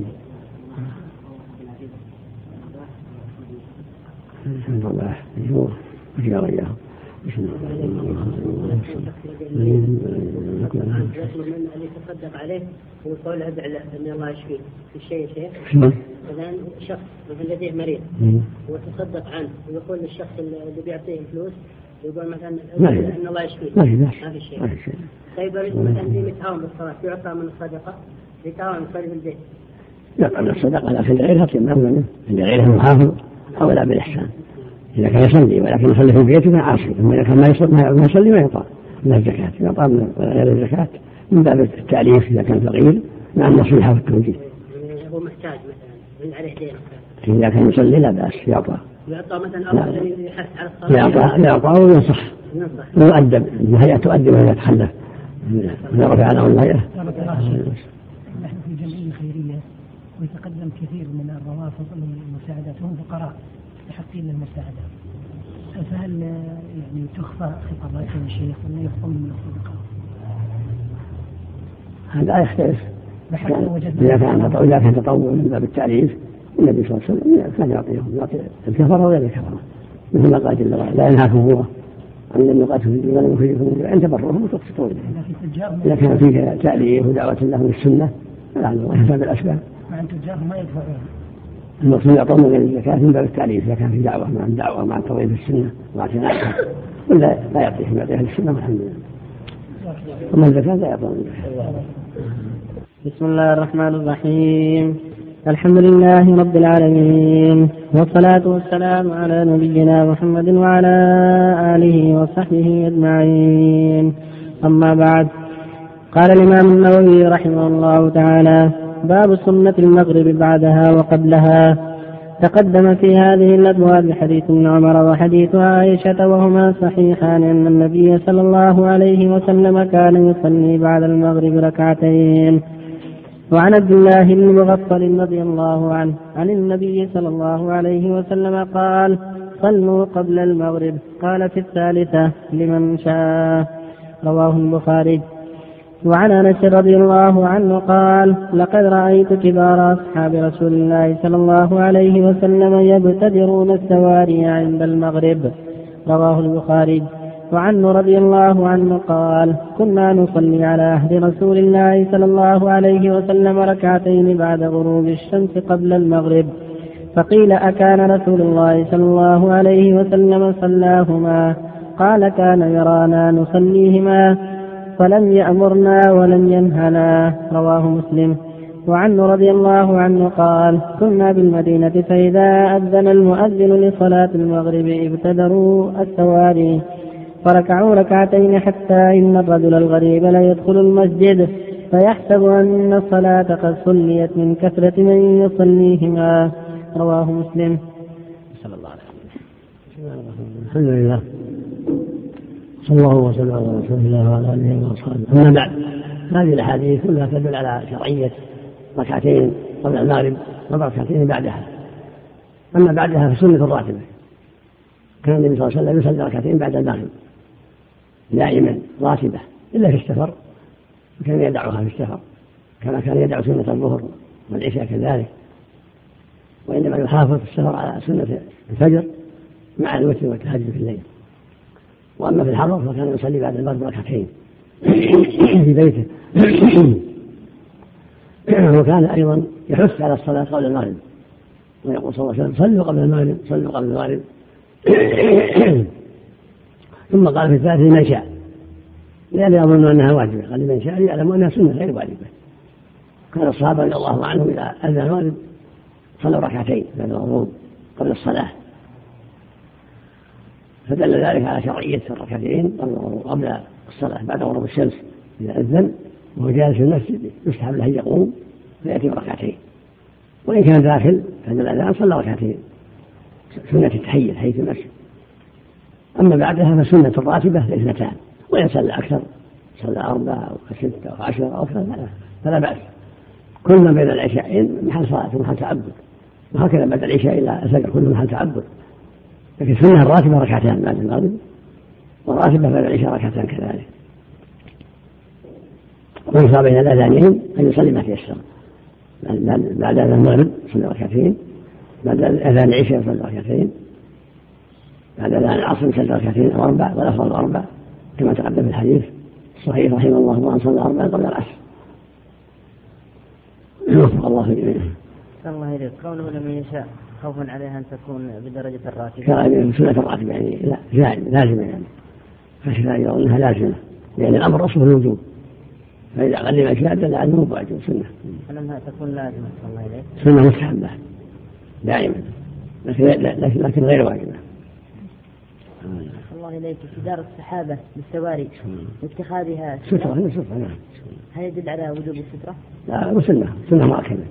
الحمد لله وجاء وإياه بسم الله ان يتصدق عليه ويقول ادع له ان الله يشفيه في الشيء شيخ؟ مثلا شخص مثلا لديه مريض وتصدق عنه ويقول للشخص اللي بيعطيه الفلوس يقول مثلا ان الله يشفيه ما في شيء ما في شيء طيب مثلا في متهاون بالصلاه يعطى من الصدقه يتهاون يصلي في البيت يقع من الصدقة لكن لغيرها ما منه لغيرها محافظ أولى بالإحسان إذا كان يصلي ولكن يصلي في بيته فعاصي أما إذا كان ما يصلي ما يصلي ما يعطى من الزكاة يعطى من غير الزكاة من باب التأليف إذا كان فقير مع النصيحة والتوجيه. يعني هو محتاج مثلا من عليه دين مثلاً. إذا كان يصلي لا بأس يعطى. يعطى مثلا مثلا يحث على الصلاة. يعطى يعطى وينصح. ينصح. ويؤدب الهيئة تؤدب ولا يتخلف إذا رفع عنه الهيئة نحن في جمعيه خيريه ويتقدم كثير من الروافض للمساعدات وهم فقراء يستحقين المساعدة. فهل يعني تخفى خطاباتهم الشيخ ولا يخفون من الصدقة؟ هذا يختلف. بحتى وجدنا إذا كان تطوع إذا كان تطوع من باب التعريف النبي صلى الله عليه وسلم كان يعطيهم يعطي الكفرة وغير الكفرة مثل ما قال جل وعلا لا ينهاكم الله عن لم يقاتلوا في الدين ولم يخرجكم من أن تبروهم وتقسطوا إليهم إذا كان فيه تأليف ودعوة لهم للسنة فلعل الله من باب الأسباب مع أن تجارهم ما يدفعون. المقصود يعطون من غير الزكاة من باب التعريف إذا كان في دعوة مع الدعوة مع التوظيف في السنة واعتنائها ولا لا يعطيهم يعطيها للسنة والحمد لله. أما الزكاة لا يعطون الزكاة. بسم الله الرحمن الرحيم. الحمد لله رب العالمين والصلاة والسلام على نبينا محمد وعلى آله وصحبه أجمعين. أما بعد قال الإمام النووي رحمه الله تعالى باب سنة المغرب بعدها وقبلها. تقدم في هذه الأبواب حديث ابن عمر وحديث عائشة وهما صحيحان أن النبي صلى الله عليه وسلم كان يصلي بعد المغرب ركعتين. وعن عبد الله بن مغفل رضي الله عنه عن النبي صلى الله عليه وسلم قال صلوا قبل المغرب قال في الثالثة لمن شاء رواه البخاري. وعن أنس رضي الله عنه قال لقد رأيت كبار أصحاب رسول الله صلى الله عليه وسلم يبتدرون السواري عند المغرب. رواه البخاري. وعنه رضي الله عنه قال كنا نصلي على عهد رسول الله صلى الله عليه وسلم ركعتين بعد غروب الشمس قبل المغرب. فقيل أكان رسول الله صلى الله عليه وسلم صلاهما؟ قال كان يرانا نصليهما. فلم يأمرنا ولم ينهنا رواه مسلم. وعنه رضي الله عنه قال كنا بالمدينة فإذا أذن المؤذن لصلاة المغرب ابتدروا السواري فركعوا ركعتين حتى إن الرجل الغريب لا يدخل المسجد. فيحسب أن الصلاة قد صليت من كثرة من يصليهما. رواه مسلم. صلى الله عليه وسلم الحمد لله. صلى الله وسلم على رسول الله وعلى آله وأصحابه. أما بعد هذه الأحاديث كلها تدل على شرعية ركعتين قبل المغرب وركعتين بعدها. أما بعدها فسنة الراتبه كان النبي صلى الله عليه وسلم يصلي ركعتين بعد المغرب. دائما راتبة. إلا في السفر وكان يدعها في السفر. كما كان يدع سنة الظهر والعشاء كذلك. وإنما يحافظ السفر على سنة الفجر مع الوتر والتهجد في الليل. وأما في الحضر فكان يصلي بعد المغرب ركعتين في بيته. وكان أيضا يحث على الصلاة قبل المغرب. ويقول صلى الله عليه وسلم صلوا قبل المغرب صلوا قبل المغرب. ثم قال في الثالث لمن شاء. لأن يظن أنها واجبة. قال لمن شاء يعلم أنها سنة غير واجبة. كان الصحابة رضي الله عنهم إذا أذن المغرب صلوا ركعتين بعد الغروب قبل الصلاة. فدل ذلك على شرعية الركعتين قبل الصلاة بعد غروب الشمس إذا أذن وهو جالس في المسجد يستحب له يقوم فيأتي بركعتين. وإن كان داخل عند الأذان صلى ركعتين سنة التحية حيث المسجد. أما بعدها فسنة الراتبة اثنتان وإن صلى أكثر صلى أربعة أو ستة أو عشرة أو أكثر فلا بأس. كل ما بين العشاءين محل صلاة ومحل تعبد. وهكذا بعد العشاء إلى الفجر كله محل تعبد. لكن السنة الراتبة ركعتان بعد المغرب والراتبة بعد العشاء ركعتان كذلك. وينفع بين الأذانين أن يصلي ما تيسر. بعد أذان المغرب يصلي ركعتين بعد أذان العشاء يصلي ركعتين بعد أذان العصر يصلي ركعتين أو أربع والأفضل أربع كما تقدم في الحديث الصحيح رحمه الله وأن صلى أربع قبل العصر. وفق الله جميعا. الله إليك قوله لمن يشاء. خوفا عليها أن تكون بدرجة الراتبة. كان سنة الراتبة يعني لا لازمة يعني خشية أن يظنها لازمة لأن الأمر أصله الوجوب فإذا قل ما شاء دل أنه واجب سنة. فلما تكون لازمة صلى الله إليك. سنة مستحبة دائما لكن لكن غير واجبة. الله إليك في دار الصحابة بالسواري واتخاذها سترة هي سترة نعم. هل يدل على وجوب السترة؟ لا وسنة سنة مؤكدة.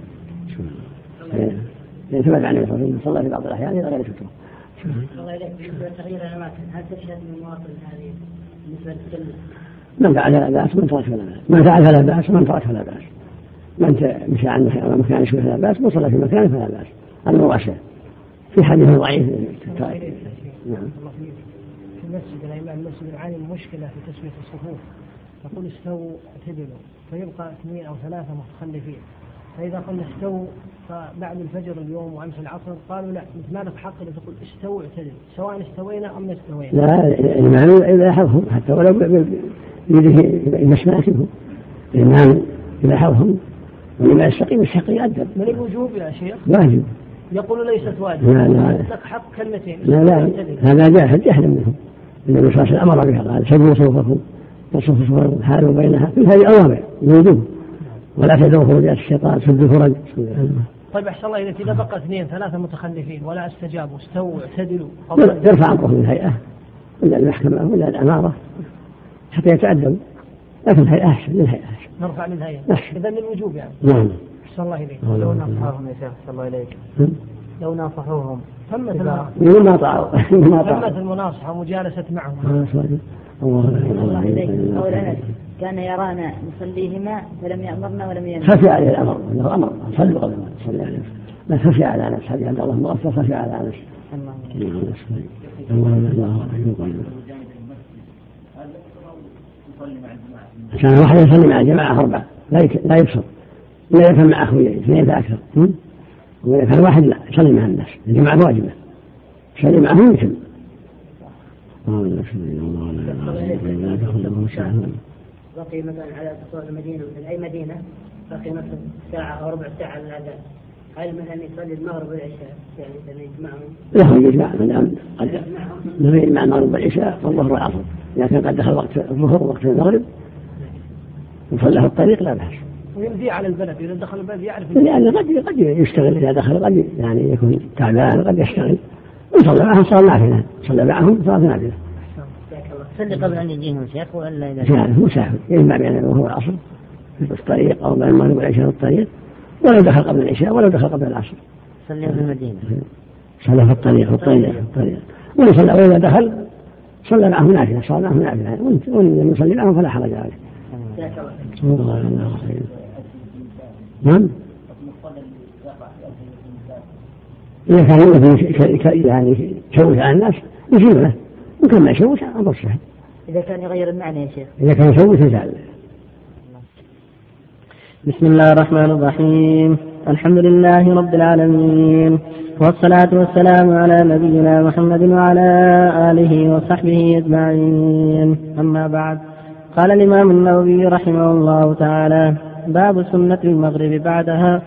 لأن ثبت عن النبي صلى الله عليه وسلم صلى في بعض الأحيان إلى غير سترة. الله إليك بالنسبة لتغيير الأماكن هل تشهد من المواطن هذه بالنسبة للتكلم؟ من فعل فلا بأس من ترك فلا بأس من فعل فلا بأس ومن ترك فلا بأس من مشى عن مكان يشبه فلا بأس من صلى في مكان فلا بأس المباشرة في حديث ضعيف. نعم. في المسجد الإمام المسجد يعاني من مشكلة في تسوية الصفوف. يقول استووا اعتدلوا فيبقى اثنين أو ثلاثة متخلفين. فإذا قلنا استووا فبعد الفجر اليوم وأمس العصر قالوا لا مثل ما لك حق أن تقول استووا اعتدلوا سواء استوينا أم استوينا. لا الإمام إذا يحفظهم حتى ولو بيده يمشماسهم الإمام إذا حفظهم ولما يستقيم الحق يؤدب. من الوجوب يا شيخ؟ واجب. يقول ليست واجب. لا لا. لك حق كلمتين. لا لا. هذا جاهل جهلا منهم. النبي صلى الله عليه وسلم أمر بها قال سبوا صوفكم وصفوا صفوفكم حالوا بينها. في هذه أوامر الوجوب ولا تدعوا خروجات الشيطان سدوا الفرج. طيب أحسن الله إذا بقى اثنين ثلاثة متخلفين ولا أستجابوا استووا اعتدلوا. يرفع امرهم للهيئه ولا المحكمة ولا الاماره حتى يتأدبوا لكن الهيئة أحسن للهيئه أحسن. نرفع للهيئه اذا للوجوب يعني. نعم. أحسن الله إليك. لو نصحوهم يا شيخ احسن الله اليك لو ناصحوهم تمت يقول ما طاعوا. ما طاعوا. تمت المناصحة ومجالسه معهم. الله إليك. قول انس كان يرانا نصليهما فلم يأمرنا ولم ينهى. خفي عليه الأمر أنه أمر. صلوا قبل ما تصلي عليه. ما خفي على انس حديث عبد الله مغفر خفي على انس الله الله الله كان واحد يصلي مع الجماعة أربعة. لا يبصر إذا كان مع أخويه. اثنين فأكثر وإذا كان واحد لا. يصلي مع الناس. الجماعة واجبة. يصلي معهم يتم بقي مثلا على دخول المدينة مثل أي مدينة بقي مثلا ساعة أو ربع ساعة للأذان هل مثلا يصلي المغرب والعشاء؟ يعني مثلا يجمعهم؟ يجمع ما دام قد لم يجمع المغرب والعشاء فالظهر والعصر. إذا كان قد دخل وقت الظهر وقت المغرب وصلى في الطريق لا بأس. ويمضي على البلد. إذا دخل البلد يعرف يعني قد قد يشتغل. إذا دخل قد يعني يكون تعبان قد يشتغل. وصلى معهم صلى نافلة صلى معهم صلاة نافلة. صلي قبل أن يجيهم شيخ ولا إذا مسافر مسافر يجمع بين الظهر والعصر في الطريق أو بين المغرب والعشاء في الطريق. ولو دخل قبل العشاء ولو دخل قبل العصر. صلي في المدينة. صلى في الطريق في الطريق في الطريق. وإن صلى وإذا دخل صلى معه نافلة صلى معه نافلة. وإن لم يصلي معه فلا حرج عليه. نعم. إذا كان يعني يشوش على الناس يجيب له وكان ما يشوش أمر سهل. إذا كان يغير المعنى يا شيخ. إذا كان يشوش يزعل بسم الله الرحمن الرحيم. الحمد لله رب العالمين. والصلاة والسلام على نبينا محمد وعلى آله وصحبه أجمعين. أما بعد قال الإمام النووي رحمه الله تعالى باب سنة المغرب بعدها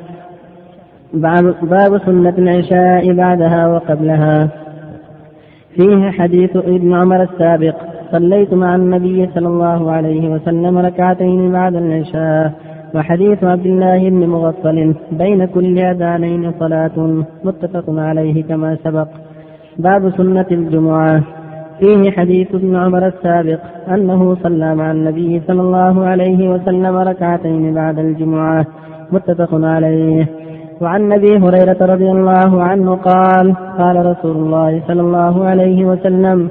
باب سنة العشاء بعدها وقبلها. فيه حديث ابن عمر السابق. صليت مع النبي صلى الله عليه وسلم ركعتين بعد العشاء. وحديث عبد الله بن مغفل بين كل أذانين صلاة متفق عليه كما سبق. باب سنة الجمعة. فيه حديث ابن عمر السابق أنه صلى مع النبي صلى الله عليه وسلم ركعتين بعد الجمعة. متفق عليه. وعن أبي هريرة رضي الله عنه قال قال رسول الله صلى الله عليه وسلم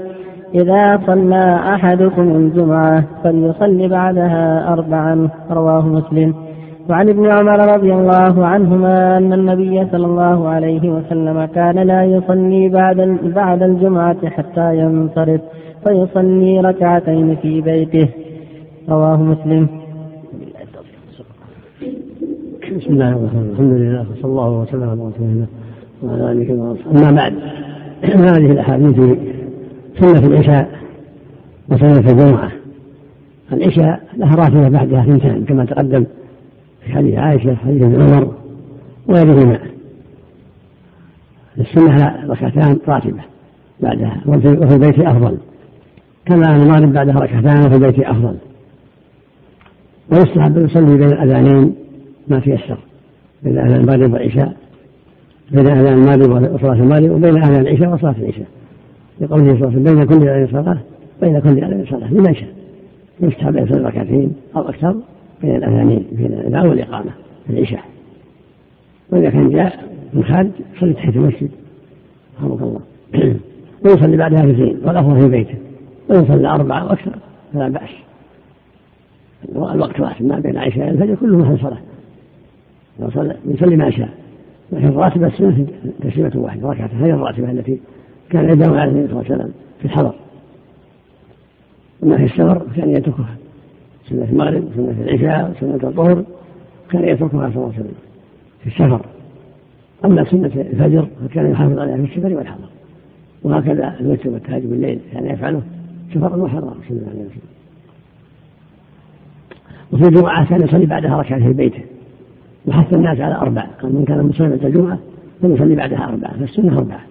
إذا صلى أحدكم الجمعة فليصلي بعدها اربعا. رواه مسلم. وعن ابن عمر رضي الله عنهما أن النبي صلى الله عليه وسلم كان لا يصلي بعد بعد الجمعة حتى ينصرف فيصلي ركعتين في بيته. رواه مسلم. بسم الله الرحمن الرحيم. الحمد لله وصلى الله وسلم على رسول الله. وعلى آله وصحبه أما بعد هذه الأحاديث سنة العشاء وسنة الجمعة. العشاء لها راتبه بعدها اثنتان كما تقدم في حديث عائشة حديث ابن عمر وغيرهما. السنة ركعتان راتبة بعدها وفي البيت أفضل. كما أن المغرب بعدها ركعتان وفي البيت أفضل. ويستحب أن يصلي بين الأذانين ما تيسر بين أذان المغرب والعشاء بين أذان المغرب وصلاة المغرب وبين أذان العشاء وصلاة العشاء. لقوله صلى الله عليه وسلم بين كل أذان صلاة بين كل أذان صلاة. لمن شاء. يستحب أن يصلي ركعتين أو أكثر بين الأذانين بين الأذان والإقامة في العشاء. وإذا كان جاء من خارج صلي تحية المسجد. رحمك الله. ويصلي بعدها اثنين والأفضل في بيته. وإن صلى أربعة وأكثر فلا بأس. الوقت واحد ما بين العشاء والفجر كله محل صلاة. يصلي ما شاء. لكن الراتبة السنة تسليمة واحدة ركعة هي الراتبة التي كان عندهم على النبي صلى الله عليه وسلم في الحضر. أما في السفر كان يتركها. سنة المغرب وسنة العشاء وسنة الظهر كان يتركها صلى الله عليه وسلم في السفر. أما سنة الفجر فكان يحافظ عليها في السفر والحضر. وهكذا الوتر والتهجد بالليل كان يفعله سفرا وحضرا صلى الله عليه وسلم. وفي الجمعة كان يصلي بعدها ركعة في بيته. وحث الناس على أربع. قال من كان مصلي الجمعة فليصلي بعدها أربعة فالسنة أربعة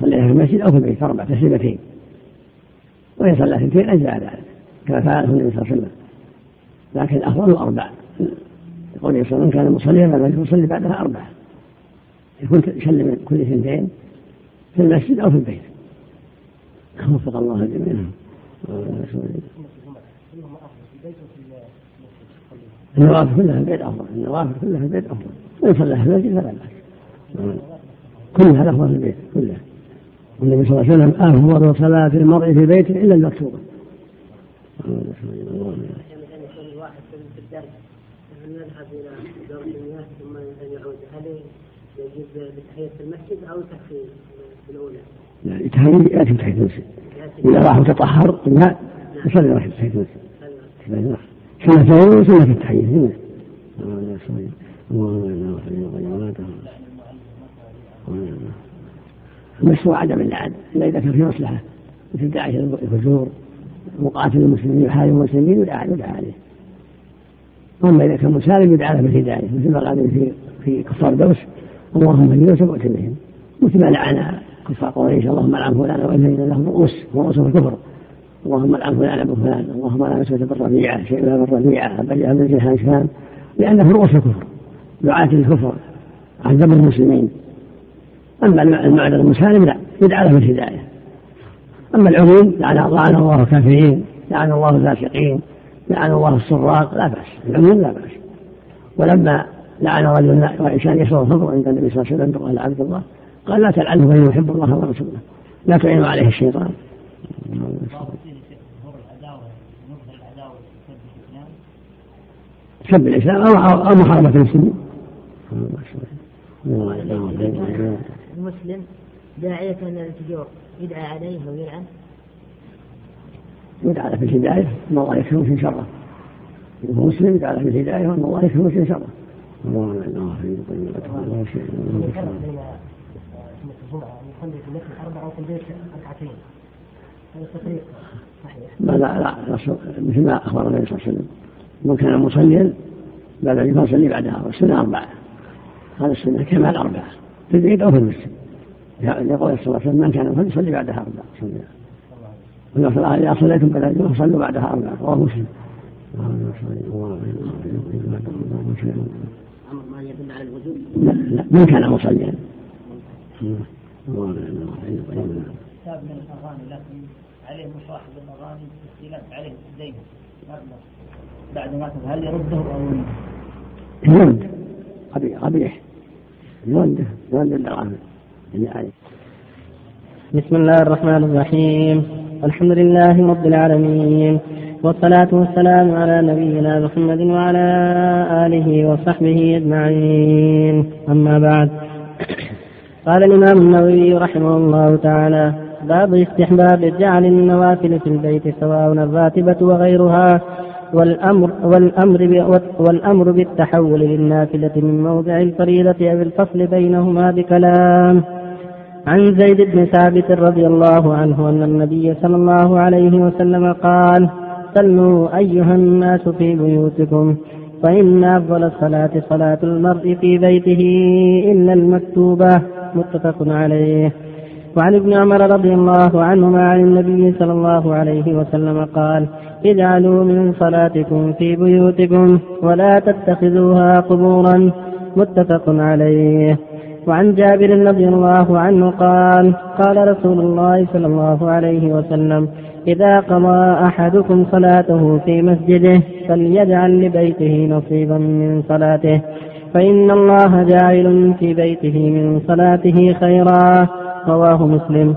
صليها في المسجد أو في البيت أربع تسليمتين. وإن صلى اثنتين أجزاء ذلك كما فعله النبي صلى الله عليه وسلم. لكن الأفضل أربع يقول صلى الله عليه وسلم كان مصليا بعد المسجد يصلي بعدها أربعة يكون يسلم كل اثنتين في المسجد أو في البيت. وفق الله الجميع النوافل كلها البيت أفضل النوافل كلها البيت أفضل. وإن صلى في المسجد فلا بأس كلها الأفضل في البيت كلها. والنبي صلى الله عليه وسلم أفضل صلاة المرء في بيته إلا المكتوبة. نذهب إلى دورة المياه ثم يعود هل يجب بتحية المسجد. أو تحية الاولى؟ لا يتحية ياتي بتحية المسجد. اذا راح وتطهر الماء يصلي راح تحية المسجد. سنتين وسنة التحية المشروع عدم اللعن إلا إذا كان في مصلحة. مثل داعي الفجور مقاتل المسلمين وحال المسلمين يدعى يدعى عليه. أما إذا كان مسالم يدعى له بالهدايه مثل ما قال في في كفار دوس اللهم اهدنا سبعة بهم. مثل ما لعن كفار قريش اللهم لعن فلان والذين لهم رؤوس رؤوس الكفر. اللهم لعن فلان أبو فلان اللهم لعن مسعود بن ربيعه شيء بن ربيعه بل بن هاشام لأنه رؤوس الكفر دعاة الكفر عذب المسلمين. أما المعنى المسالم لا يدعى له بالهداية. أما العموم لعن الله الكافرين لعن الله الفاسقين لعن الله السراق لا بأس العموم لا بأس. ولما لعن رجل وإنسان يشرب الخمر عند النبي صلى الله عليه وسلم قال عبد الله قال لا تلعنه فإنه يحب الله ورسوله. لا تعينوا عليه الشيطان. سب الإسلام أو محاربة المسلمين المسلم داعية من الفجور يدعى عليه أو يلعن يدعى له بالهداية أن الله يكفي من شره هو مسلم يدعى له بالهداية وأن الله يكفي من شره اللهم اجعلنا في طيبته ولا شيء لا لا لا مثل ما اخبر النبي صلى الله عليه وسلم من كان مصليا بعد أن يصلي بعدها والسنة أربعة. هذا السنة كما الأربعة. في البيت أو في المسجد. يقول صلى الله عليه وسلم من كان فليصلي بعدها أربعة. صلى إذا صليتم بعد الجمعه صلوا بعدها أربعة. رواه مسلم. ما يدل على الوجوب لا لا من كان مصليا؟ كتاب من الأغاني لكن عليه مصاحب الأغاني تسجيلات عليه دين بعد ما هل يرده أو يرد قبيح قبيح. يرده يرد الاغاني يعني بسم الله الرحمن الرحيم. الحمد لله رب العالمين والصلاة والسلام على نبينا محمد وعلى آله وصحبه أجمعين. أما بعد قال الإمام النووي رحمه الله تعالى باب استحباب جعل النوافل في البيت سواء الراتبة وغيرها. والأمر والأمر والأمر بالتحول للنافلة من موضع الفريضة أو الفصل بينهما بكلام. عن زيد بن ثابت رضي الله عنه أن النبي صلى الله عليه وسلم قال صلوا أيها الناس في بيوتكم فإن أفضل الصلاة صلاة المرء في بيته إلا المكتوبة. متفق عليه. وعن ابن عمر رضي الله عنهما عن النبي صلى الله عليه وسلم قال اجعلوا من صلاتكم في بيوتكم ولا تتخذوها قبورا. متفق عليه. وعن جابر رضي الله عنه قال قال رسول الله صلى الله عليه وسلم إذا قضى أحدكم صلاته في مسجده فليجعل لبيته نصيبا من صلاته فإن الله جاعل في بيته من صلاته خيرا. رواه مسلم.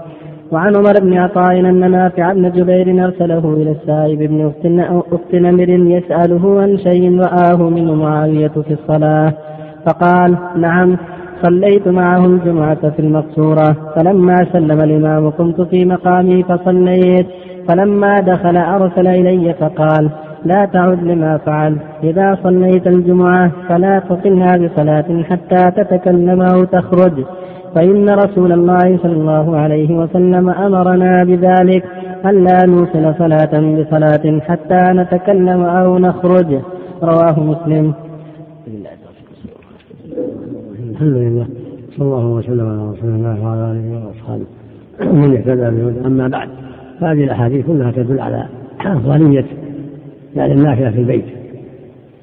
وعن عمر بن عطاء أن نافع بن جبير أرسله إلى السائب بن أخت نمر يسأله عن شيء رآه من معاوية في الصلاة. فقال نعم صليت معه الجمعة في المقصورة فلما سلم الإمام قمت في مقامي فصليت فلما دخل أرسل إلي فقال لا تعد لما فعل إذا صليت الجمعة فلا تقلها بصلاة حتى تتكلم أو تخرج. فإن رسول الله صلى الله عليه وسلم أمرنا بذلك ألا نوصل صلاة بصلاة حتى نتكلم أو نخرج. رواه مسلم. الحمد لله صلى الله وسلم على رسول الله وعلى آله وأصحابه. من اهتدى بهدى أما بعد فهذه الأحاديث كلها تدل على افضليه يعني النافلة في البيت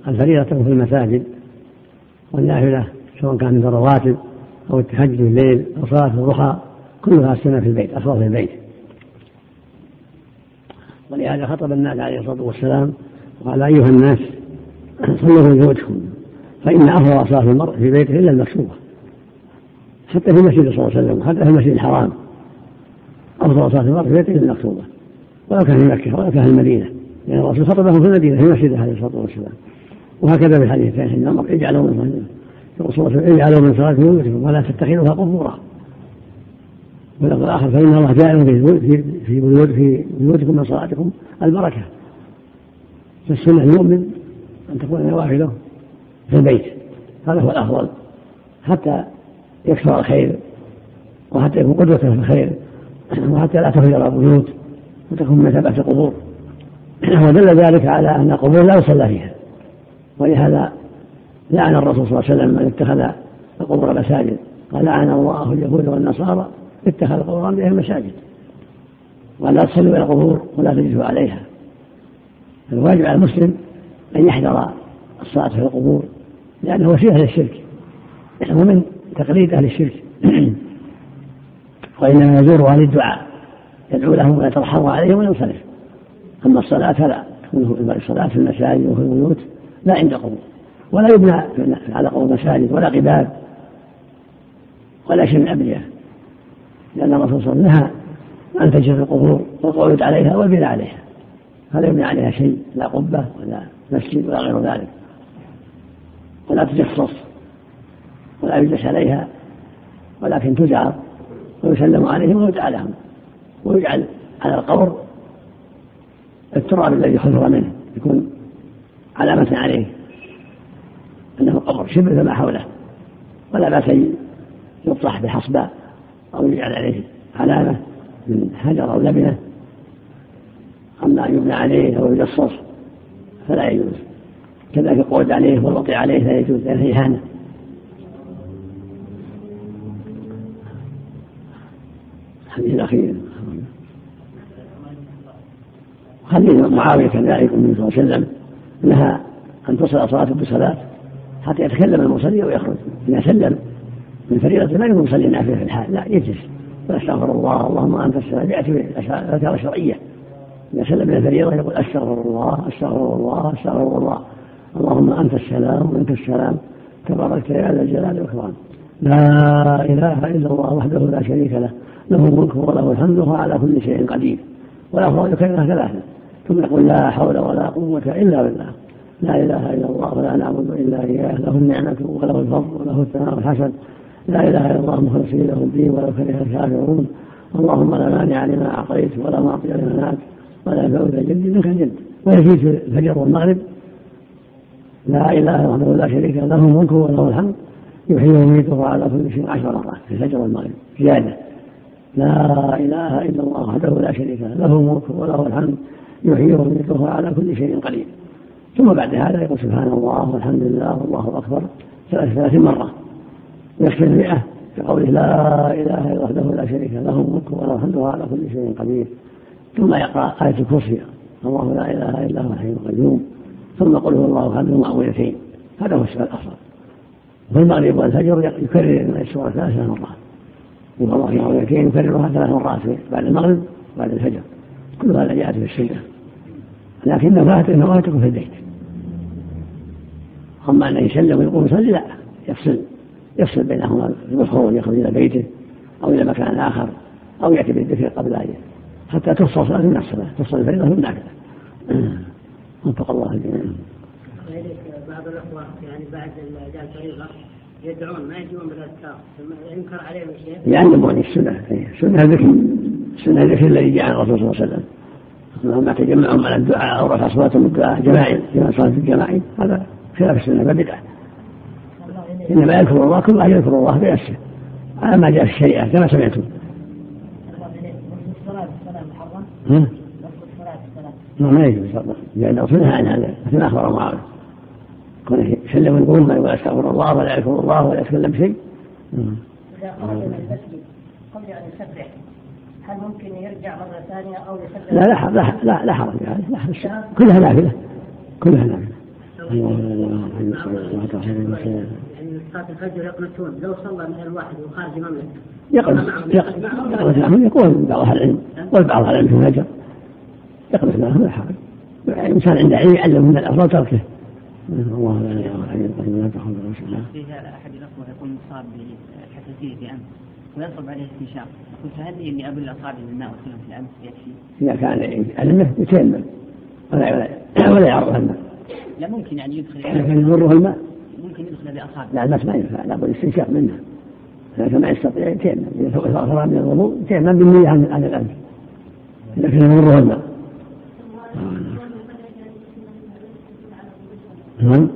الفريضة في المساجد والنافلة سواء كان من الرواتب أو التهجد الليل أو صلاة الضحى كلها السنة في البيت افضل في البيت. ولهذا خطب الناس عليه الصلاة والسلام وقال أيها الناس صلوا في بيوتكم فإن أفضل صلاة المرء في بيته إلا المكتوبة حتى في المسجد صلى الله عليه وسلم حتى في المسجد الحرام. أفضل صلاة المرء في بيته إلا المكتوبة ولو كان في مكة ولو كان في المدينة لأن الرسول خطبهم في المدينة في مسجده عليه الصلاة والسلام. وهكذا في الحديث الثاني أن الأمر اجعلوا من الرسول صلى الله عليه وسلم اجعلوا من صلاة بيوتكم ولا تتخذوها قبورا. واللفظ الآخر فإن الله جاعل في في في بيوتكم من صلاتكم البركة. فالسنة المؤمن أن تكون نوافله في البيت. هذا هو الأفضل. حتى يكثر الخير وحتى يكون قدوة في الخير وحتى لا تفجر البيوت وتكون مثابة القبور ودل ذلك على أن القبور لا يصلى فيها. ولهذا لعن الرسول صلى الله عليه وسلم من اتخذ القبور مساجد. قال لعن الله اليهود والنصارى اتخذ القبور انبياء مساجد ولا تصلوا إلى القبور ولا تجلسوا عليها. الواجب على المسلم أن يحذر الصلاة في القبور لأنه وسيلة للشرك. ومن تقليد أهل الشرك. وإنما يزورها للدعاء يدعو لهم ويترحم عليهم وينصرف. أما الصلاة فلا. تكون الصلاه في المساجد وفي البيوت لا عند قبور. ولا يبنى على قبور مساجد ولا قباب ولا شيء من أبنية. لأن الرسول صلى الله عليه وسلم نهى أن تجد القبور والقعود عليها والبناء عليها. فلا يبنى عليها شيء لا قبة ولا مسجد ولا غير ذلك. ولا تجصص ولا يجلس عليها ولكن تزعر ويسلم عليهم ويدعى لهم. ويجعل على القبر التراب الذي خلف منه يكون علامة عليه. أنه قبر شبه فما حوله. ولا بأس يطرح بحصبة أو يجعل عليه علامة من حجر أو لبنة. أما أن يبنى عليه أو يجصص فلا يجوز. كذلك القعود عليه والوطي عليه لا يجوز لأنه إهانة الحديث الأخير. حديث معاوية كذلك النبي صلى الله عليه وسلم نهى أن تصل صلاته بصلاة. حتى يتكلم المصلي ويخرج. إذا سلم من فريضة لا يكون مصلي نافلة في الحال. لا يجلس. ويستغفر الله اللهم أنت السلام. يأتي بالأذكار الشرعية. إذا سلم من الفريضة يقول أستغفر الله أستغفر الله أستغفر الله. اللهم أنت السلام وأنت السلام. تباركت يا ذا الجلال والإكرام. لا إله إلا الله وحده لا شريك له. له الملك وله الحمد وهو على كل شيء قدير. والأفضل يكررها ثلاثة. ثم يقول لا حول ولا قوة إلا بالله. لا إله إلا الله ولا نعبد إلا إياه له النعمة وله الفضل وله الثناء الحسن. لا إله إلا الله مخلصين له الدين ولو كره الكافرون اللهم لا مانع لما أعطيت ولا معطي لما منعت ولا فوز جد منك الجد ويزيد في الفجر والمغرب. لا إله إلا الله لا شريك له الملك وله الحمد. يحيي ويميته على كل شيء عشر مرات في الفجر والمغرب. زيادة. لا إله إلا الله وحده لا شريك له له الملك وله الحمد. يحيي ويميته على كل شيء قدير. ثم بعد هذا يقول سبحان الله والحمد لله والله أكبر ثلاث مرات يكفي المئة بقوله لا إله إلا وحده لا شريك له الملك وله الحمد على كل شيء قدير. ثم يقرأ آية الكرسي. الله لا إله إلا هو الحي القيوم. ثم قل هو الله أحد معوذتين هذا هو السؤال الأفضل في المغرب والفجر يكرر السورة ثلاث مرات. يقول الله معوذتين يكررها ثلاث مرات بعد المغرب وبعد الفجر. كل هذا جاءت في السنة لكن تكون في البيت. أما أن يسلم ويقوم يصلي لا يفصل يفصل بينهما المفروض يخرج إلى بيته أو إلى مكان آخر أو يأتي بالذكر قبل أن حتى تفصل صلاة من الصلاة تفصل الفريضة من النافله وفق الله الجميع. بعض الاخوه يعني بعد اداء الفريضة يدعون ما يجون بالاذكار ينكر عليهم الشيء يعلمون السنة السنة الذكر السنة الذكر الذي جاء الرسول صلى الله عليه وسلم. لما تجمعهم على الدعاء أو رفع صلاتهم الدعاء جماعي كما صلاة الجماعي هذا خلاف السنة فبدعه إنما يذكر الله كل واحد يذكر الله بنفسه. على ما جاء في الشريعة كما سمعتم. ما يجوز لأن أصلها عن هذا مثل ما أخبر معاوية كونه يسلم ويقول ما يقول أستغفر الله ولا يذكر الله ولا يتكلم بشيء. إذا خرج من المسجد قبل أن يسبح هل ممكن يرجع مرة ثانية أو يسبح؟ لا لا لا لا, لا حرج. كلها نافلة. كلها نافلة. صلاة الفجر يقنطون لو صلى مثلا واحد وخارج مملكة يقنط يقنط معهم يقول بعض أهل العلم يقول بعض أهل العلم في الفجر يقنط معهم لا حرج الإنسان عند علم يعلم من الأفضل تركه الله لا اله الا هو لا تاخذ في احد الاخوه يكون مصاب بحساسيه في ويصعب عليه استنشاق قلت فهل اني ابل الاصابع بالماء واسلم في الانف يكفي؟ إذا كان علمه يتيمم ولا ولا الماء لا ممكن يعني يدخل اذا كان يمره الماء. ممكن يدخل بأصابعه لا المس ما ينفع لابد استنشاق منه. لكن ما يستطيع يتيمم إذا فرغ من الوضوء يتيمم بالنية عن عن الأنف لكن يمره الماء. نعم.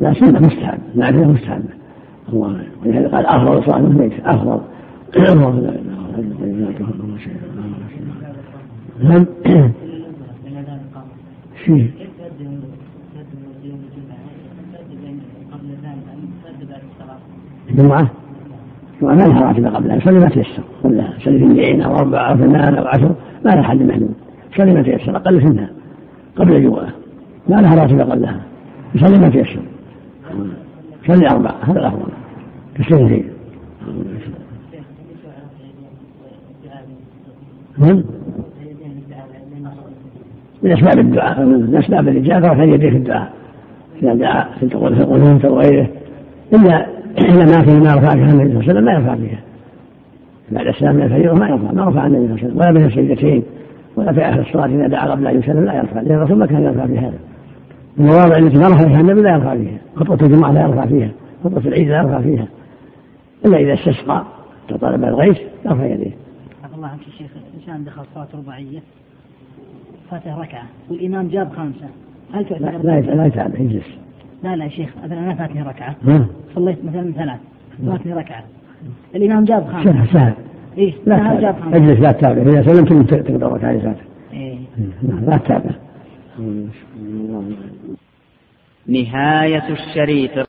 لا سنة مستحب. معرفة مستحبة الله ولهذا قال أفضل صلاة ليس أفضل. الله. نعم. فيه الجمعة ما لها راتبة قبلها. يصلي ما تيسر. كلها يصلي في اثنين أو أربعة أو ثمان أو عشر. ما لها حد محدود. يصلي ما تيسر. أقل منها قبل الجمعة. ما لها راتبة قبلها. يصلي ما تيسر. يصلي أربعة. هذا الأفضل. كالسنتين نعم من أسباب الدعاء من أسباب الإجابة رفع يديه في الدعاء إذا دعا في القنوت أو غيره إلا إلا ما فيه ما رفع فيها النبي صلى الله عليه وسلم ما يرفع فيها. بعد السلام من الفريضة ما يرفع ما رفع النبي صلى الله عليه وسلم ولا بين السجدتين ولا في آخر الصلاة إذا دعا قبل أن يسلم لا يرفع لأن الرسول ما كان يرفع في هذا. المواضع التي ما رفع فيها النبي لا يرفع فيها. خطبة الجمعة لا يرفع فيها خطبة العيد لا يرفع فيها. إلا إذا استسقى تطالب الغيث يرفع يديه. الله عنك الشيخ إنسان دخل صلاة رباعية. فاته ركعة والإمام جاب خمسة. هل تعتبر لا لا يتعب يجلس لا لا يا شيخ مثلا أنا فاتني ركعة. صليت مثلا ثلاث فاتني ركعة. الإمام جاب خمسة. سهل سهل. إيه لا جاب خمسة. اجلس لا تتابع إذا سلمت تقدر ركعة فاتك إيه. لا تتابع نهاية الشريط.